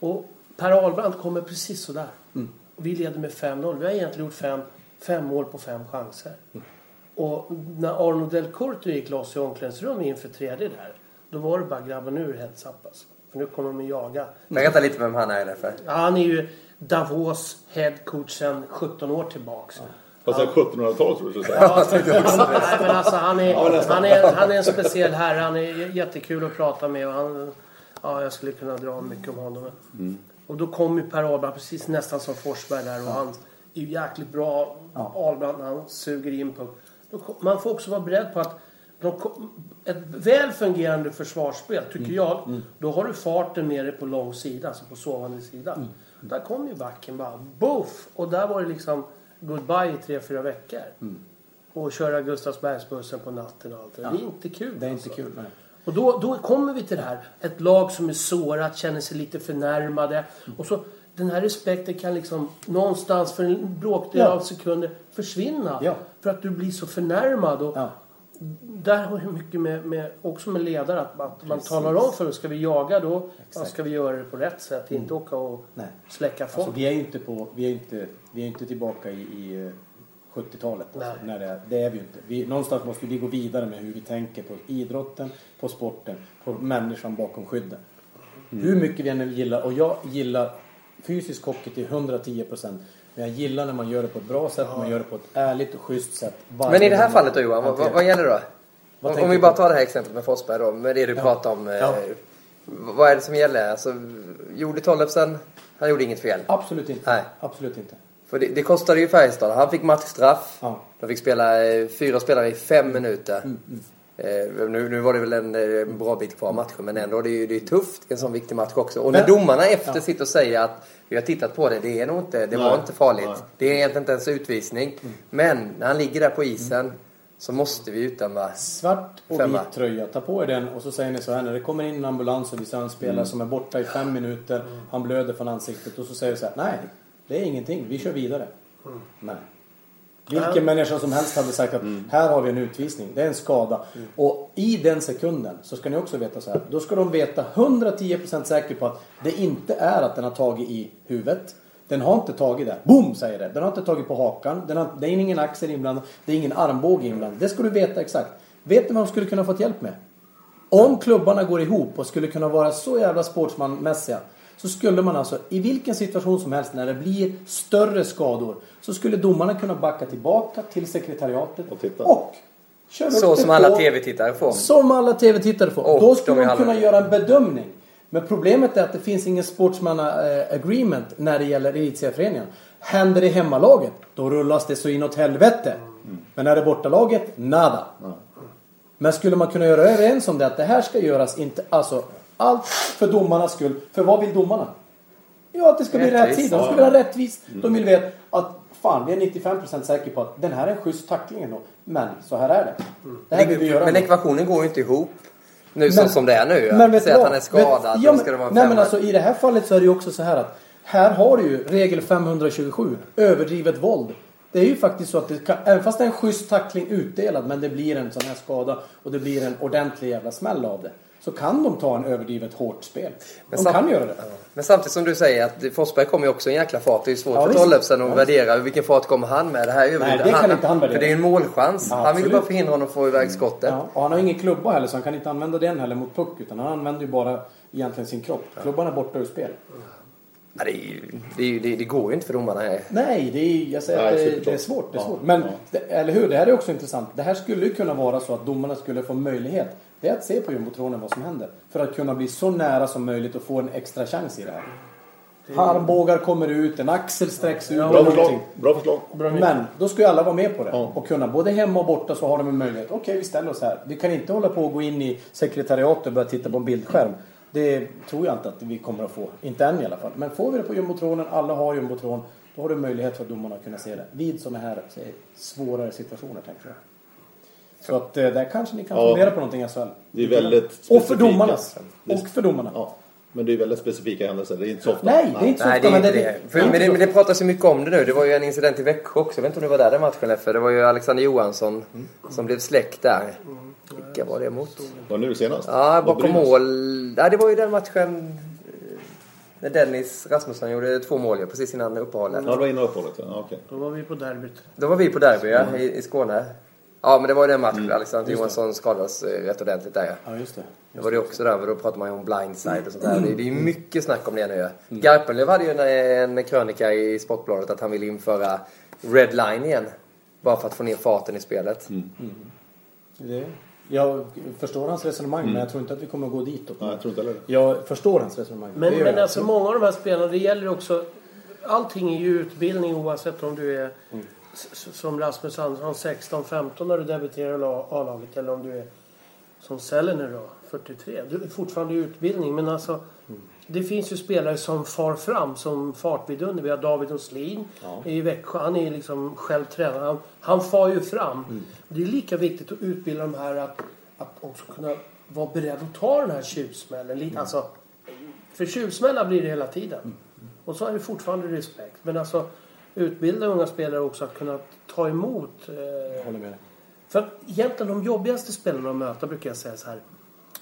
Och Per Ahlbrand kommer precis sådär. Mm. Vi leder med 5-0. Vi har egentligen gjort fem, fem mål på fem chanser. Mm. Och när Arno Del Corto gick loss i omklädningsrummet inför tredje där. Då var det bara grabben det heads up alltså. Nu kommer de att jaga. Berätta lite vem han är därför. Ja, han är ju Davos headcoach sedan 17 år tillbaks. Fast är 1700-talet tror jag du säga. Ja, nej, men alltså, han, är, han, är, han är en speciell herre. Han är jättekul att prata med. Och han, ja, jag skulle kunna dra mycket om honom. Och då kom ju Per Ahlbrand precis nästan som Forsberg där. Och han är ju jäkligt bra. Ahlbrand, han suger in på... Man får också vara beredd på att de ett väl fungerande försvarsspel, tycker jag, då har du farten nere på lång sida, alltså på sovande sida. Där kom ju backen bara, boof! Och där var det liksom goodbye i tre, fyra veckor. Och köra Gustavsbergsbussen på natten och allt det där. Det är inte kul. Det är inte alltså. kul. Nej. Och då, då kommer vi till det här. Ett lag som är sårat, känner sig lite förnärmade. Och så den här respekten kan liksom någonstans för en bråkdel Ja. av sekunder försvinna. Ja. För att du blir så förnärmad. Och Ja. Där har det mycket med, med, också med ledare att, att man talar om för oss. Ska vi jaga då ja, ska vi göra det på rätt sätt. Inte åka och Nej. släcka folk. Alltså, vi är ju inte, på, vi är inte, vi är inte tillbaka i, i eh, 70-talet. Alltså, Nej. när det, det är vi ju inte. Vi, någonstans måste vi gå vidare med hur vi tänker på idrotten, på sporten, på människan bakom skydden. Hur mycket vi än gillar, och jag gillar fysisk hockey till 110 procent. Men jag gillar när man gör det på ett bra sätt, man gör det på ett ärligt och schysst sätt. Men i det här fallet då Johan, vad, vad, vad gäller det då? Vad Om, om vi bara tar det här exemplet med Forsberg då, med det du pratar om. eh, Ja. Vad är det som gäller? Alltså, gjorde Tollefsen, han gjorde inget fel. Absolut inte. Nej. Absolut inte. För det, det kostade ju Färjestad. Han fick matchstraff. Ja. De fick spela eh, fyra spelare i fem minuter. Mm, Eh, nu, nu var det väl en eh, bra bit kvar matchen men ändå det är ju det är tufft i en sån viktig match också. Och när Men- domarna efter Ja. sitter och säger att vi har tittat på det, det är nog inte, det var Nej. inte farligt. Nej. Det är egentligen inte ens utvisning. Mm. Men när han ligger där på isen så måste vi utdöma. Svart och Femma. vit tröja. Ta på er den och så säger ni så här när det kommer in en ambulans och vi ser en spelare Mm. som är borta i fem minuter. Han blöder från ansiktet och så säger vi så här. Nej, det är ingenting. Vi kör vidare. Mm. Nej. Vilken människa som helst hade sagt att här har vi en utvisning. Det är en skada. Mm. Och i den sekunden så ska ni också veta så här. Då ska de veta 110% säkert på att det inte är att den har tagit i huvudet. Den har inte tagit det. Boom säger det. Den har inte tagit på hakan. Den har, det är ingen axel inblandad. Det är ingen armbåge inblandad. Det ska du veta exakt. Vet du vad de skulle kunna fått hjälp med? Om klubbarna går ihop och skulle kunna vara så jävla sportsmanmässiga så skulle man alltså i vilken situation som helst när det blir större skador så skulle domarna kunna backa tillbaka till sekretariatet Och titta. och köra Så som alla tv-tittare får. Som alla tv-tittare får. Och Då skulle de de kunna göra en bedömning. Men problemet är att det finns ingen sportsmanna agreement när det gäller elitserieföreningen. Händer det i hemmalaget, då rullas det så inåt helvete. Men när det är bortalaget, nada. Men skulle man kunna göra överens om det att det här ska göras, inte, alltså allt för domarnas skull. För vad vill domarna? Ja, att det ska bli rätt Rättvist. De ska vilja ha rättvist. De vill veta att fan, vi är 95% säkra på att den här är en schysst tackling ändå. Men så här är det. Det här vill vi göra. Men ekvationen går ju inte ihop. Nu Men- som det är nu. Men vet Säg att han är skadad, Vet- ja, men- ska det vara Nej men alltså i det här fallet så är det ju också så här att här har du ju regel 527, överdrivet våld. Det är ju faktiskt så att det kan, även fast det är en schysst tackling utdelad men det blir en sån här skada och det blir en ordentlig jävla smäll av det. Så kan de ta en överdrivet hårt spel. Men De kan göra det. Men samtidigt som du säger att Forsberg kommer ju också i en jäkla fart. Det är ju svårt Ja, för. Tollefsen att Ja, värdera vilken fart kommer han med. Det här är ju Nej, det kan inte han värdera. För det är en målchans. Ja, han vill ju bara förhindra honom att få iväg skottet. Ja, och han har ingen klubba heller så han kan inte använda den heller mot puck utan han använder ju bara egentligen sin kropp. Klubban är borta ur spel. Ja, det, är ju, det, är ju, det, det går ju inte för domarna. Nej, det är, jag säger Nej, att det, det är svårt. Det är Ja, svårt. Men, ja. det, eller hur? Det här är också intressant. Det här skulle ju kunna vara så att domarna skulle få möjlighet. Det är att se på jumbotronen vad som händer. För att kunna bli så nära som möjligt och få en extra chans i det här. Armbågar kommer ut, en axel sträcks ut. Bra förslag. Bra förslag. Men då ska ju alla vara med på det. Ja. Och kunna både hemma och borta så har de en möjlighet. Okej, vi ställer oss här. Vi kan inte hålla på och gå in i sekretariatet och börja titta på en bildskärm. Det tror jag inte att vi kommer att få. Inte än i alla fall. Men får vi det på jumbotronen, alla har jumbotron, då har du möjlighet för domarna att kunna se det. Vid sådana här svårare situationer, tänker jag. Så att eh, där kanske ni kan Ja. fundera på någonting SHL. Det är väldigt Och för domarnas. Det- Och för domarna. Ja. Men det är väldigt specifika händelser. Det är inte så ofta. Nej, det är inte så Nej, ofta. det är men inte det. För, men, det, men det pratas ju mycket om det nu. Det var ju en incident i Växjö också. Jag vet inte om du var där den matchen Leffe. Det var ju Alexander Johansson som blev släckt där. Vilka var det mot? Var nu senast? Ja, bakom mål. Ja, det var ju den matchen eh, när Dennis Rasmusson gjorde två mål precis innan uppehållet. Ja, det var innan uppehållet. Ja, okej. Då var vi på derbyt. Då var vi på derby ja, i, i Skåne. Ja, men det var ju den matchen. Mm. Alexander Johansson skadades eh, rätt ordentligt där. Ja, just det. Det var det också där, för då pratar man ju om blindside och sånt där. Det är- Det är ju mycket snack om det nu. Garpenlöv hade ju en, en krönika i Sportbladet att han ville införa red line igen. Bara för att få ner farten i spelet. Det, jag förstår hans resonemang men jag tror inte att vi kommer att gå dit. Nej, jag tror inte heller. Jag förstår hans resonemang. Men, men jag. alltså många av de här spelarna, det gäller också... Allting är ju utbildning oavsett om du är som Rasmus Andersson 16-15 när du debuterar A-laget eller om du är som Sellener då, 43. Du är fortfarande i utbildning men alltså det finns ju spelare som far fram som fartvidunder. Vi har David Oslin i Växjö. Han är liksom själv tränare. Han, han far ju fram. Det är lika viktigt att utbilda de här att, att också kunna vara beredd att ta den här tjuvsmällen. Lite, alltså, för tjuvsmällar blir det hela tiden. Och så är det fortfarande respekt. Men alltså utbilda unga spelare också att kunna ta emot. Eh, Jag håller med för att egentligen de jobbigaste spelarna att möta brukar jag säga så här.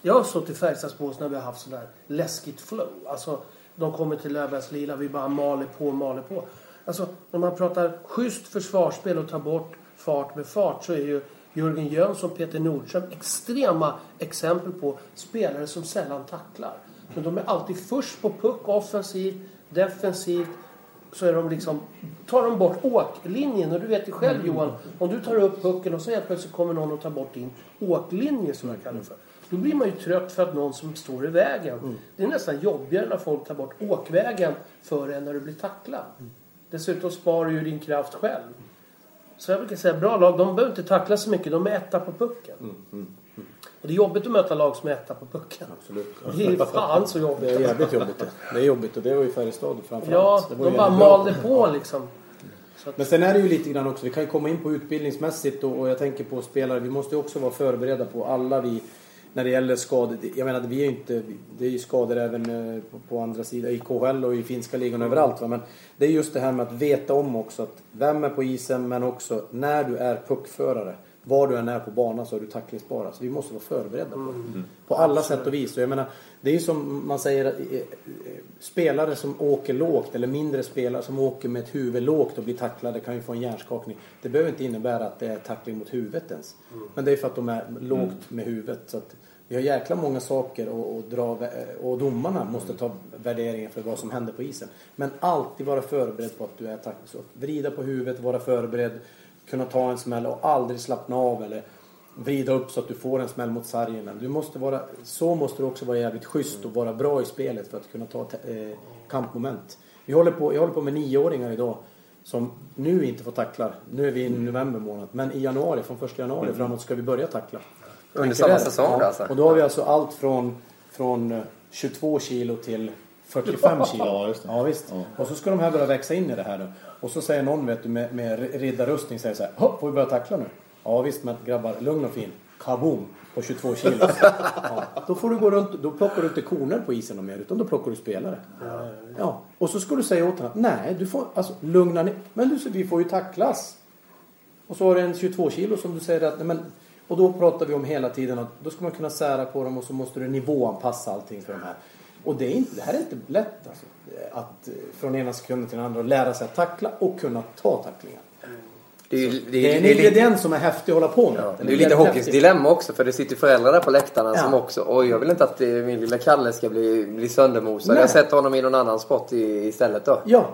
Jag har stått i Färjestadsbås när vi har haft sådär läskigt flow. Alltså de kommer till Löfbergs Lila, vi bara maler på, maler på. Alltså när man pratar schysst försvarsspel och tar bort fart med fart så är ju Jörgen Jönsson och Peter Nordström extrema exempel på spelare som sällan tacklar. Men de är alltid först på puck offensivt, defensivt så är de liksom, tar de bort åklinjen. Och du vet ju själv Johan, om du tar upp pucken och så helt plötsligt kommer någon och tar bort din åklinje som jag kallar det för. Då blir man ju trött för att någon som står i vägen. Det är nästan jobbigare när folk tar bort åkvägen för en när du blir tacklad. Dessutom sparar du ju din kraft själv. Så jag brukar säga, bra lag, de behöver inte tackla så mycket. De är etta på pucken. Och det är jobbigt att möta lag som är etta på pucken. Absolut. Det är fan så jobbigt. Det är jävligt jobbigt det. Det är jobbigt och det var ju Färjestad framförallt. Ja, de bara malde på liksom. Men sen är det ju lite grann också, vi kan ju komma in på utbildningsmässigt och, och jag tänker på spelare, vi måste ju också vara förberedda på alla vi när det gäller skador. Jag menar vi är inte, det är ju skador även eh, på, på andra sidan i KHL och i finska ligan och överallt va? men det är just det här med att veta om också att vem är på isen men också när du är puckförare var du än är på banan så är du tacklingsbar. Så vi måste vara förberedda på det. På alla sätt och vis. Och jag menar, det är ju som man säger, eh, eh, spelare som åker lågt eller mindre spelare som åker med ett huvud lågt och blir tacklade kan ju få en hjärnskakning. Det behöver inte innebära att det är tackling mot huvudet ens. Men det är för att de är lågt med huvudet. Så att vi har jäkla många saker att, att dra vä- och domarna måste ta värderingen för vad som händer på isen. Men alltid vara förberedd på att du är. Så vrida på huvudet, vara förberedd, kunna ta en smäll och aldrig slappna av eller vrida upp så att du får en smäll mot sargen. Du måste vara, så måste du också vara jävligt schysst och vara bra i spelet för att kunna ta eh, kampmoment. Vi håller på, jag håller på med nioåringar idag som nu inte får tackla. Nu är vi i november månad. Men i januari, från första januari framåt ska vi börja tackla. Under samma säsong ja. alltså? Och då har vi alltså allt från, från eh, 22 kilo till 45 kilo. Ja, just det. Ja, visst. Och så ska de här börja växa in i det här då. Och så säger någon vet du med, med riddarrustning säger så här. Hopp, får vi börja tackla nu? Ja visst men grabbar, lugn och fin. Kaboom! På 22 kilo. Ja, då får du gå runt, då plockar du inte koner på isen och mer utan då plockar du spelare. Ja, och så ska du säga åt honom nej, du får, alltså lugna ner. Men du, vi får ju tacklas. Och så har du en 22 kilo som du säger att, nej men, och då pratar vi om hela tiden att då ska man kunna sära på dem och så måste du nivåanpassa allting för de här. Och det, är inte, det här är inte lätt alltså. Att eh, från ena sekunden till den andra lära sig att tackla och kunna ta tacklingar. Det är, ju- det, Det är en det är lite, ingrediens som är häftig att hålla på med. ja, det är lite hockeyns dilemma också för det sitter föräldrar där på läktarna Ja. som också Oj, jag vill inte att eh, min lilla Kalle ska bli, bli söndermosad. Jag sätter honom i någon annan sport i, istället då. Ja,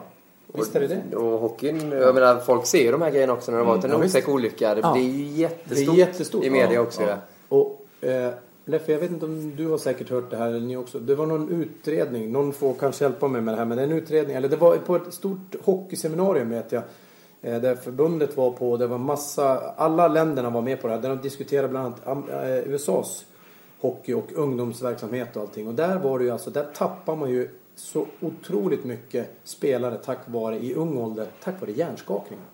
visst är det det. Och hockeyn, jag menar folk ser ju de här grejerna också när det har varit en Ja, visst. otäck olycka. Det, Ja. det är ju jättestort, Det är jättestort. i media också. Ja. Och eh, Leffe, jag vet inte om du har säkert hört det här eller ni också. Det var någon utredning, någon får kanske hjälpa mig med det här, men en utredning, eller det var på ett stort hockeyseminarium vet jag. eh, Där förbundet var på, det var massa, alla länderna var med på det här. Där de diskuterade bland annat eh, USAs hockey och ungdomsverksamhet och allting. Och där var det ju alltså, där tappar man ju så otroligt mycket spelare tack vare, i ung ålder, tack vare hjärnskakningar.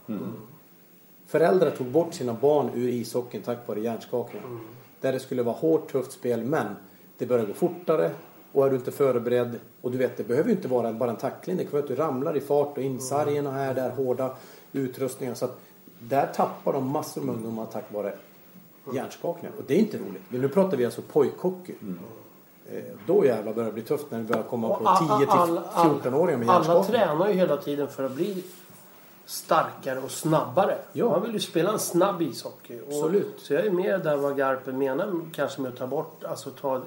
Föräldrar tog bort sina barn ur ishockeyn tack vare hjärnskakningar. Där det skulle vara hårt, tufft spel, men det börjar gå fortare och är du inte förberedd och du vet, det behöver ju inte vara bara en tackling. Det kan vara att du ramlar i fart och in sargerna här, där hårda utrustningar. Så att där tappar de massor med ungdomar tack vare hjärnskakningar. Och det är inte roligt. Men nu pratar vi alltså pojkhockey. Eh, Då jävlar börjar det bli tufft när det börjar komma Och på a- 10 alla- till 14-åringar med Alla hjärnskakningar. tränar ju hela tiden för att bli starkare och snabbare. Ja. Man vill ju spela en snabb ishockey. Och, Absolut. Så jag är mer där vad Garpen menar kanske med att ta bort, alltså ta,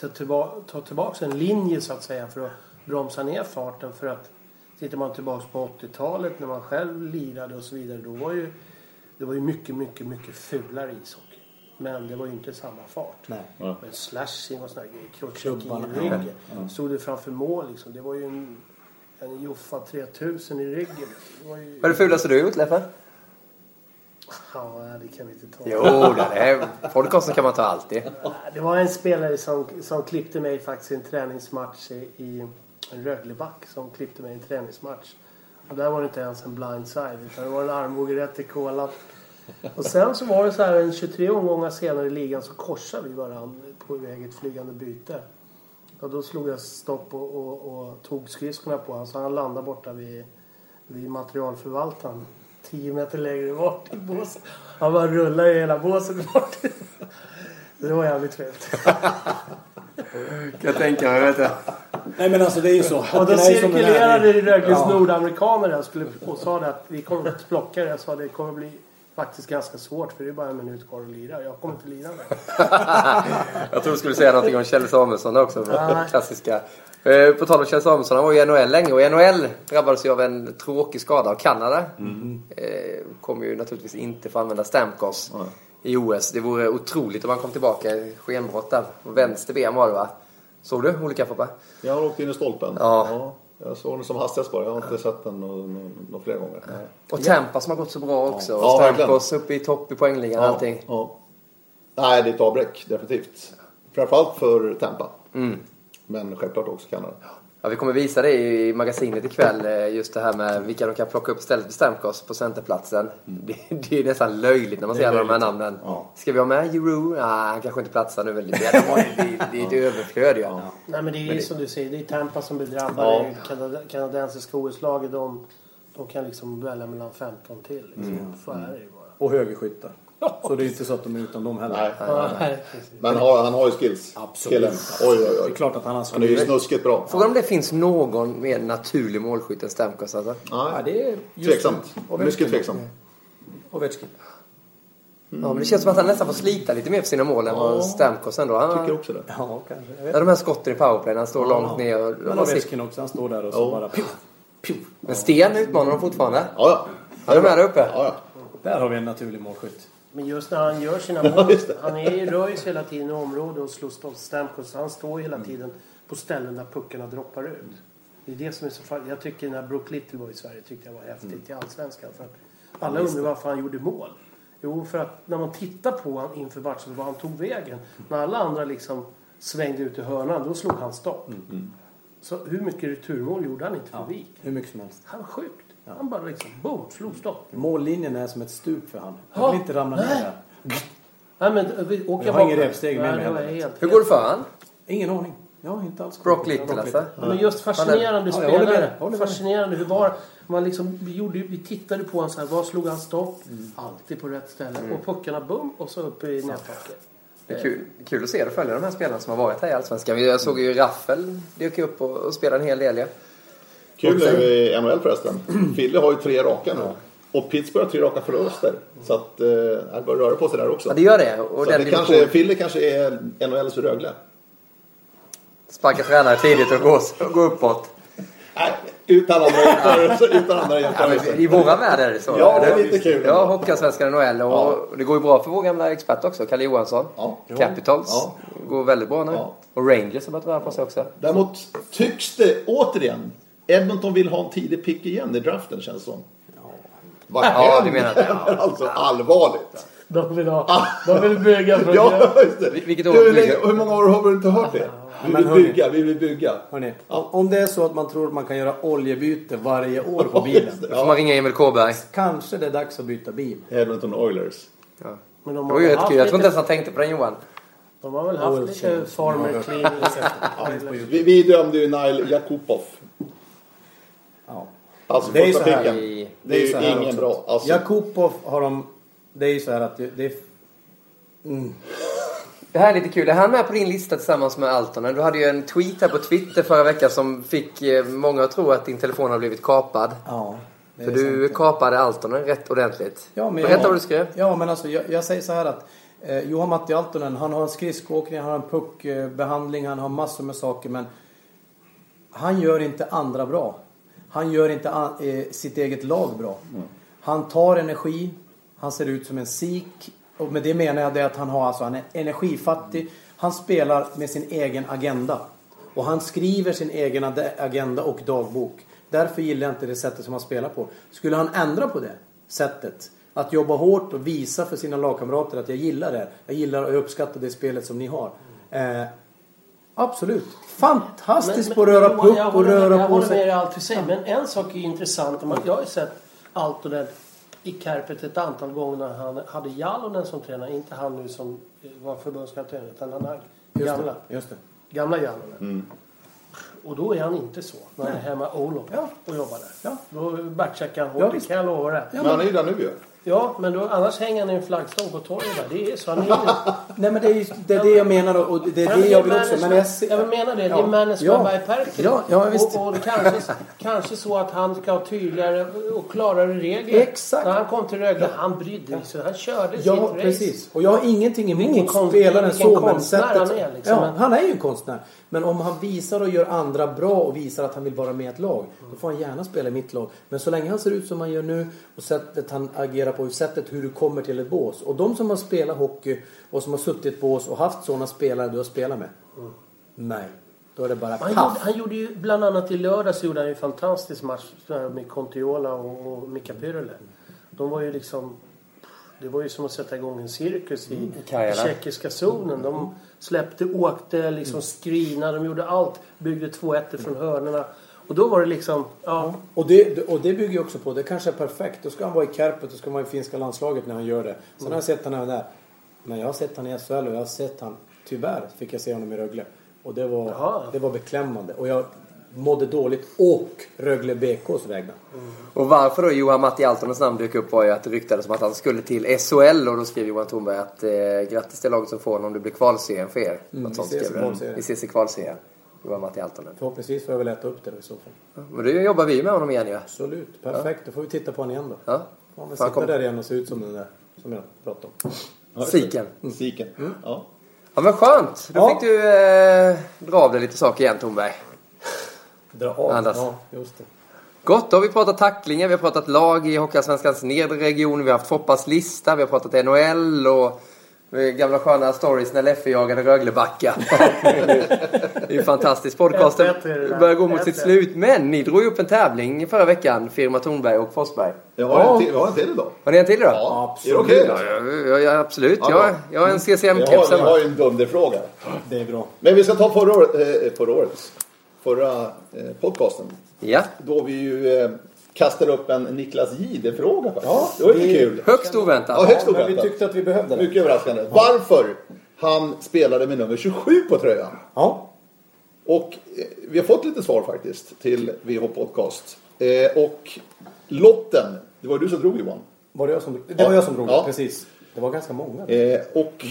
ta, tillbaka, ta tillbaka en linje så att säga för att bromsa ner farten. För att tittar man tillbaka på 80-talet när man själv lirade och så vidare. Då var ju, det var ju mycket, mycket, mycket fulare ishockey. Men det var ju inte samma fart. Nej. Men slashing och sådana grejer. Klubbarna. i ryggen. Stod du framför mål liksom. Det var ju en, en Joffa 3000 i ryggen. Det var ju... Vad är det fulaste du gjort Leffe? Ja, det kan vi inte ta. Jo, det är podcasten kan man ta alltid. Det var en spelare som, som klippte mig faktiskt i en träningsmatch i, i en Rögleback som klippte mig i en träningsmatch. Och där var det inte ens en blindside utan det var en armbåge rätt i kolan. Och sen så var det så här en 23 omgångar senare i ligan så korsade vi varandra på väg ett flygande byte. Och då slog jag stopp och, och, och tog skridskorna på honom så han landade borta vid, vid materialförvaltaren. 10 meter längre bort i båset. Han bara rullade i hela båset bort. Det var jävligt trevligt. Kan jag tänka mig, vet du. Nej men alltså det är ju så. Och då cirkulerade det Rögles Ja. nordamerikaner där skulle, och sa det att vi kommer att plocka det. Jag sa det kommer bli faktiskt ganska svårt för det är bara en minut kvar att lira. Jag kommer inte lira med. Jag tror du skulle säga någonting om Kjell Samuelsson också. Nej. Klassiska. Eh, På tal om Kjell Samuelsson, han var ju i NHL länge och i NHL drabbades ju av en tråkig skada av Kanada. Eh, Kommer ju naturligtvis inte få använda Stamkos i OS. Det vore otroligt om han kom tillbaka i skenbrott där. Vänster ben var det va? Såg du olika Foppa? Jag har åkt in i stolpen. Ja. Jag såg den som hastigast bara. Jag har inte sett den någon flera gånger. Nej. Och Tampa som har gått så bra också. Och Ja, Stamkos uppe i topp i poängligan och allting. Ja. Nej, det är ett avbräck definitivt. Framförallt för Tampa. Mm. Men självklart också Kanada. Ja, vi kommer visa det i magasinet ikväll. eh, Just det här med vilka de kan plocka upp istället för Stamkos på centerplatsen. Det, det är nästan löjligt när man ser alla de här namnen. Ja. Ska vi ha med Giroud? Nej, han kanske inte platsar nu. väl. Det, det, det, det är ett överflöd ja. Nej men det är ju som du säger, det är Tampa som blir Ja. drabbade. Kanada, kanadensiska OS-laget de, de kan liksom välja mellan 15 till. Liksom. Mm. Så är det ju bara. Och högerskyttar. Så det är inte så att de är utan dem heller. Nej. Ja, nej. Men har, han har ju skills. Absolut. Killen. Oj, oj, Det är oj. klart att han har Han är ju snuskigt bra. Frågan om det finns någon mer naturlig målskytt än Stamkos alltså. Ja, Nej, det är just tveksamt. Mycket tveksamt. Ovechkin. Ja, men det känns som att han nästan får slita lite mer för sina mål än vad Stamkos ändå. Jag tycker Han, också det. Ja, kanske. Jag vet. ja, de här skotten i powerplay han står långt ner. Och, Men Ovechkin också. Han står där och så Ja. bara... Pju, pju. Men Sten utmanar dem fortfarande. Ja, ja. Är de med där uppe? Ja, ja. Där har vi en naturlig målskytt. Men just när han gör sina Ja, mål. han är, rör ju sig hela tiden i området och slår Stamkos. Han står hela tiden på ställen där puckarna droppar ut. Det är det som är så farligt. Jag tycker när Brook Little var i Sverige tyckte jag var häftigt i Allsvenskan. För att alla undrar varför han gjorde mål. Jo, för att när man tittar på honom inför matchen, var han tog vägen. När alla andra liksom svängde ut i hörnan, då slog han stopp. Så hur mycket returmål gjorde han inte för Vik? Hur mycket som helst. Han var sjukt. Han bara liksom, boom, slog stopp. Mållinjen är som ett stup för han. Ja. Han vill inte ramla ner Nej. där. Nej, men vi åker Jag har ingen repsteg med mig det var heller. helt, Hur går det för han? Ingen aning. Ja, inte alls. Brock Little alltså? Men just fascinerande Ja, jag håller med spelare. håller med. Fascinerande. Hur var man liksom, vi, gjorde, vi tittade på honom så här. Var slog han stopp? Mm. Alltid på rätt ställe. Och puckarna bum och så upp i näthaket. Det är kul, kul att se och följa de här spelarna som har varit här i Allsvenskan. Jag såg ju Raffel dyka upp och, och spela en hel del. Ja. Kul nu i NHL förresten. Fille har ju tre raka nu. Och Pittsburgh har tre raka förluster. Så att eh, det bör röra på sig där också. ja, det gör det. Och så den det kanske, Fille kanske är NHLs Rögle. sparka tränare tidigt och gå, och gå uppåt. Nej, utan andra jämförelser. utan andra Ja, jämförelser. men I våra värld är det så. Ja, det är lite kul. Ja, Hockeyallsvenskan och NHL. Och Ja. det går ju bra för vår gamla expert också, Kalle Johansson. Ja. Capitals. Ja. Går väldigt bra nu. Ja. Och Rangers har börjat röra på sig också. Däremot tycks det återigen Edmonton vill ha en tidig pick igen i draften känns det som. Vad Ja, du menar det. Alltså allvarligt. De vill, ha, de vill bygga för Ja, just det. Vilket år hur, länge, det? hur många år har vi inte hört det? Vi vill hörni. bygga, vi vill bygga. Hörrni, Ja. om det är så att man tror att man kan göra oljebyte varje år på bilen. Då får man ringa Emil Kåberg. Kanske det är dags att byta bil. Edmonton Oilers. Ja. Men de Det har, var ju rätt kul. Jag tror inte ens han tänkte på den Johan. de har väl haft Oil lite farmer clean. Vi, vi dömde ju Nail Jakupov. Ja. Alltså Det är första så här- picken. Det är ju så här ingen också. bra. Alltså, Jakupov har de... Det är ju så här att det, det är... Det här är lite kul. Är han med på din lista tillsammans med Altonen? Du hade ju en tweet här på Twitter förra veckan som fick eh, många att tro att din telefon har blivit kapad. Ja. För du kapade Altonen rätt ordentligt. Ja, men Berätta jag, vad du skrev. Ja, men alltså jag, jag säger så här att eh, Johan Matti Altonen, han har en skridskoåkning, han har en puckbehandling, han har massor med saker men han gör inte andra bra. Han gör inte eh, sitt eget lag bra. Han tar energi, han ser ut som en sik. Och med det menar jag det att han har alltså, han är energifattig. Han spelar med sin egen agenda. Och han skriver sin egen agenda och dagbok. Därför gillar jag inte det sättet som han spelar på. Skulle han ändra på det sättet, att jobba hårt och visa för sina lagkamrater att jag gillar det. Jag gillar och uppskattar det spelet som ni har. Eh, absolut. Fantastiskt på att röra jag puck och håller med- röra Jag på håller med sig. dig allt du säger. Men en sak är intressant. Om man- Jag har sett Altonen i Kärpet ett antal gånger när han hade Jalonen som tränare. Inte han nu som var förbundskapten utan han Just gamla. det. Just det. Gamla Jalonen. Och då är han inte så. När han är hemma Olof Ja. och jobbar där. Ja. Då backcheckar han Ja, hårt, det visst. kan jag lova dig. Men han är ju där nu ju. Ja, men då, annars hänger han i en flaggstång på torget där. Det är så. Han är ju... Nej men det är, ju, det, är det jag menar och det är det jag vill också. Men jag, ser- jag menar det. Det Ja. är management Ja. by Perkele. Ja, ja, visst. Och, och kanske, kanske så att han ska ha tydligare och klarare regler. Exakt. När han kom till Rögle, han brydde sig. Han körde sitt Ja, race. precis. Och jag har ingenting Vilken emot spelaren vilken så, men konstnär han är, liksom. ja, han är ju en konstnär. Men om han visar och gör andra bra och visar att han vill vara med i ett lag, då får han gärna spela i mitt lag. Men så länge han ser ut som han gör nu och sättet han agerar på, sättet hur du kommer till ett bås. Och de som har spelat hockey och som har suttit i ett bås och haft sådana spelare du har spelat med. Nej. Då är det bara Han gjorde, han gjorde ju bland annat i lördags gjorde han ju en fantastisk match med Contiola och, och Mika Pyrrle. De var ju liksom... Det var ju som att sätta igång en cirkus i, Kajarna. tjeckiska zonen. De släppte, åkte, liksom screenade, de gjorde allt. Byggde 2-1 från hörnorna. Och då var det liksom... Ja, Och det, och det bygger ju också på, det kanske är perfekt. Då ska han vara i Kärpet, då ska han vara i finska landslaget när han gör det. Sen har jag sett även där. Men jag har sett han i SHL och jag har sett han, tyvärr fick jag se honom i Rögle. Och det var, Jaha. det var beklämmande. Och jag mådde dåligt och Rögle BKs vägnar. Och varför då Johan Matti Altonens namn dök upp var ju att det ryktades om att han skulle till SHL och då skrev Johan Thornberg att eh, grattis till laget som får honom om det blir kvalserien för er. Mm, vi ses i kvalserien. Vi. Johan Matti Altonen. Förhoppningsvis får jag väl äta upp det då i så fall. Men då jobbar vi med honom igen ju. Absolut, perfekt. Då får vi titta på honom igen då. Ja. Ja, men Fan, sitta kom. där igen och se ut som den där som jag pratade om. Ja, Siken. Siken. Ja. Ja men skönt. Då Ja. fick du eh, dra av dig lite saker igen Thornberg. Dra av. Andas. Ja, just det. Gott, då har vi pratat tacklingar, vi har pratat lag i Hockeyallsvenskans nedre region, vi har haft Foppas lista, vi har pratat NHL och gamla sköna stories när Leffe jagade Röglebacka. det är fantastiskt. Podcasten börjar gå mot sitt slut, men ni drog ju upp en tävling förra veckan, firma Thornberg och Forsberg. Jag har en till, jag har en till idag. Har ni en till idag? Ja, Absolut. Är det okej? Ja, ja, ja, absolut. Ja, Jag, jag har en CCM-keps har, jag har hemma. ju en dunderfråga. Det är bra. Men vi ska ta förra, året, eh, förra årets, förra eh, podcasten. Ja, Då vi ju kastade upp en Niklas Jihde-fråga faktiskt. Ja, det var vi- kul. högst oväntat. Ja, högst Men vi oväntat. tyckte att vi behövde det. Mycket överraskande. Varför han spelade med nummer 27 på tröjan. Ja. Och eh, vi har fått lite svar faktiskt till VH Podcast. Eh, och lotten, det var du som drog Johan. Var det jag som Det var jag som drog Ja. precis. Det var ganska många. Eh, och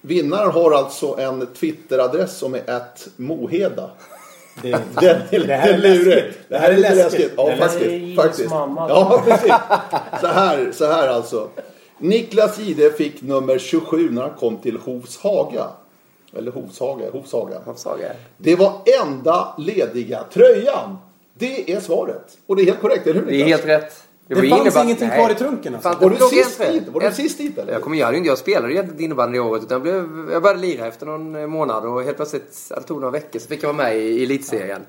vinnaren har alltså en Twitter-adress som är ett Moheda. Det, är lite Det här är läskigt. Det här är lite Det läskigt. läskigt. Ja, Det här är faktiskt. Faktiskt. mamma. Ja, precis. Så här, så här alltså. Niklas Jihde fick nummer 27 när han kom till Hovshaga. Eller Hovshaga, Hovshaga. Hovshaga. Det var enda lediga tröjan. Det är svaret. Och det är helt korrekt, eller hur Det är Niklas? helt rätt. Det var fanns ingenting Nej. kvar i trunken, alltså. Var det du sist dit? Var du sist dit eller? Jag, kommer, hade inte- jag spelade egentligen innebandy i året utan jag, blev, jag började lira efter någon eh, månad och helt plötsligt, det tog några veckor, så fick jag vara med i elitserien.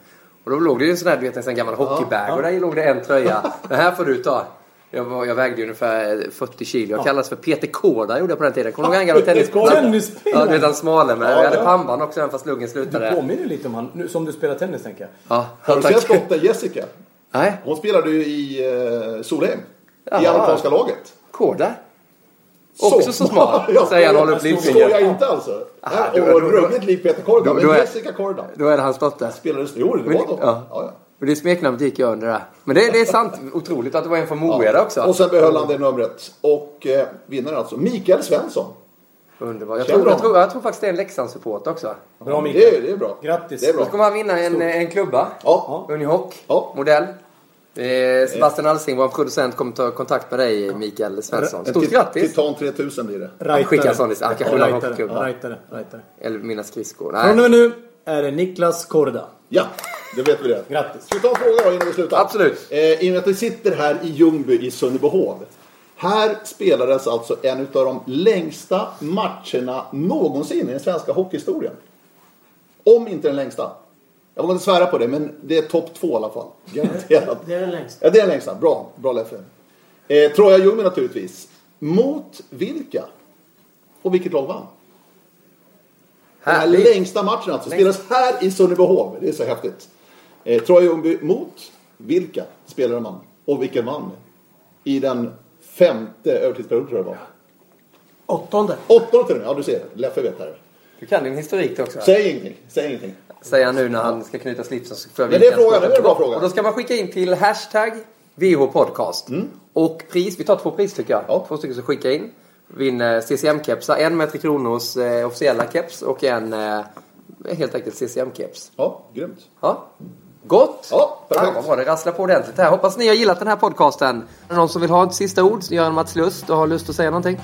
Och då låg det ju en sån här, du vet en sån gammal hockeybag och där låg det en tröja. Den här får du ta. Jag, var, jag vägde ungefär 40 kilo. Jag kallades för Peter Kårda gjorde jag på den tiden. Kommer du ihåg han gamla tennisspelaren? Ja, du vet han smale med. Ja, jag hade pannband också även fast luggen Du slutade. påminner lite om han, nu, som du spelar tennis tänker jag. Ja, Har du sett dottern Jessica? Nej, Hon spelade ju i uh, Solheim. I amerikanska laget. Kårda. Också så smal, säger han och håller upp Skojar lillfingret. inte alltså. Aha, Nej, då- och då- ruggigt lik Peter Korda. då- Men då är- Jessica Korda Då är det hans dotter. spelade... Jo, det Men- var ja. Ja, ja. Och det smeknamnet gick jag under där. Men det, det är sant. Otroligt att det var en från Moheda också. Och sen behöll han det numret. Och eh, vinnaren alltså, Mikael Svensson. Underbart. Jag tror, jag, tror, jag tror faktiskt det är en Leksandssupport också. Bra Det Mikael. är, det är bra. Grattis. Det är Då bra. kommer han vinna en, en klubba. Ja. Unihoc. Ja. Modell. Eh, Sebastian Alsing, vår producent, kommer ta kontakt med dig Mikael Svensson. Stort Tit- grattis! Titan 3000 blir det. Han skickar en sån list. Han kanske vill ha en Rightare, hockeyklubb. rightare, rightare. Eller mina skridskor. Från och med nu är det Niklas Korda. Ja, det vet vi det. Grattis. Ska vi ta en fråga då innan vi slutar? Absolut. Eh, I och med att vi sitter här i Ljungby i Sunnerbohov. Här spelades alltså en av de längsta matcherna någonsin i den svenska hockeyhistorien. Om inte den längsta. Jag vågar inte svära på det, men det är topp två i alla fall. Garanterat. Det är den längsta. Ja, det är den längsta. Bra, bra Leffe. Eh, Troja Ljungby naturligtvis. Mot vilka? Och vilket lag vann? Den här Härligt. längsta matchen alltså. Spelas här i Sunnerbohov. Det är så häftigt. Eh, Troja Ljungby mot vilka spelade man? Och vilken vann? I den femte övertidsperioden tror jag det var. Åttonde. Åttonde till och med. Ja, du ser. Leffe vet här. Du kan din historik också. Säg ingenting. Säg ingenting. Säger han nu när han ska knyta slipsen. så får jag Men det är frågan, det är en bra fråga. Och då ska man skicka in till hashtag VH Podcast. Och pris, vi tar två pris tycker jag. Mm. Ja. Två stycken som skickar in. Vinner CCM-kepsar. En med Tre Kronors eh, officiella keps och en eh, helt enkelt CCM-keps. Ja, grymt. Ja. Gott! Ja, perfekt. Ja, bra, det rasslar på ordentligt här. Hoppas ni har gillat den här podcasten. Är det någon som vill ha ett sista ord? Gör en Mats Lust och har lust att säga någonting?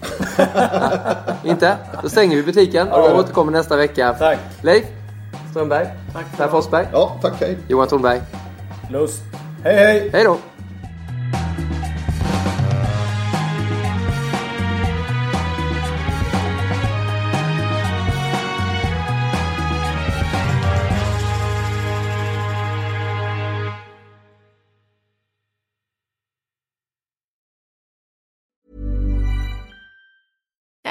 Inte? Då stänger vi butiken och återkommer nästa vecka. Tack. Leif Strömberg. Tack. Per Forsberg. Ja, tack. Hej. Johan Thornberg. Lust. Hej hej! Hej då!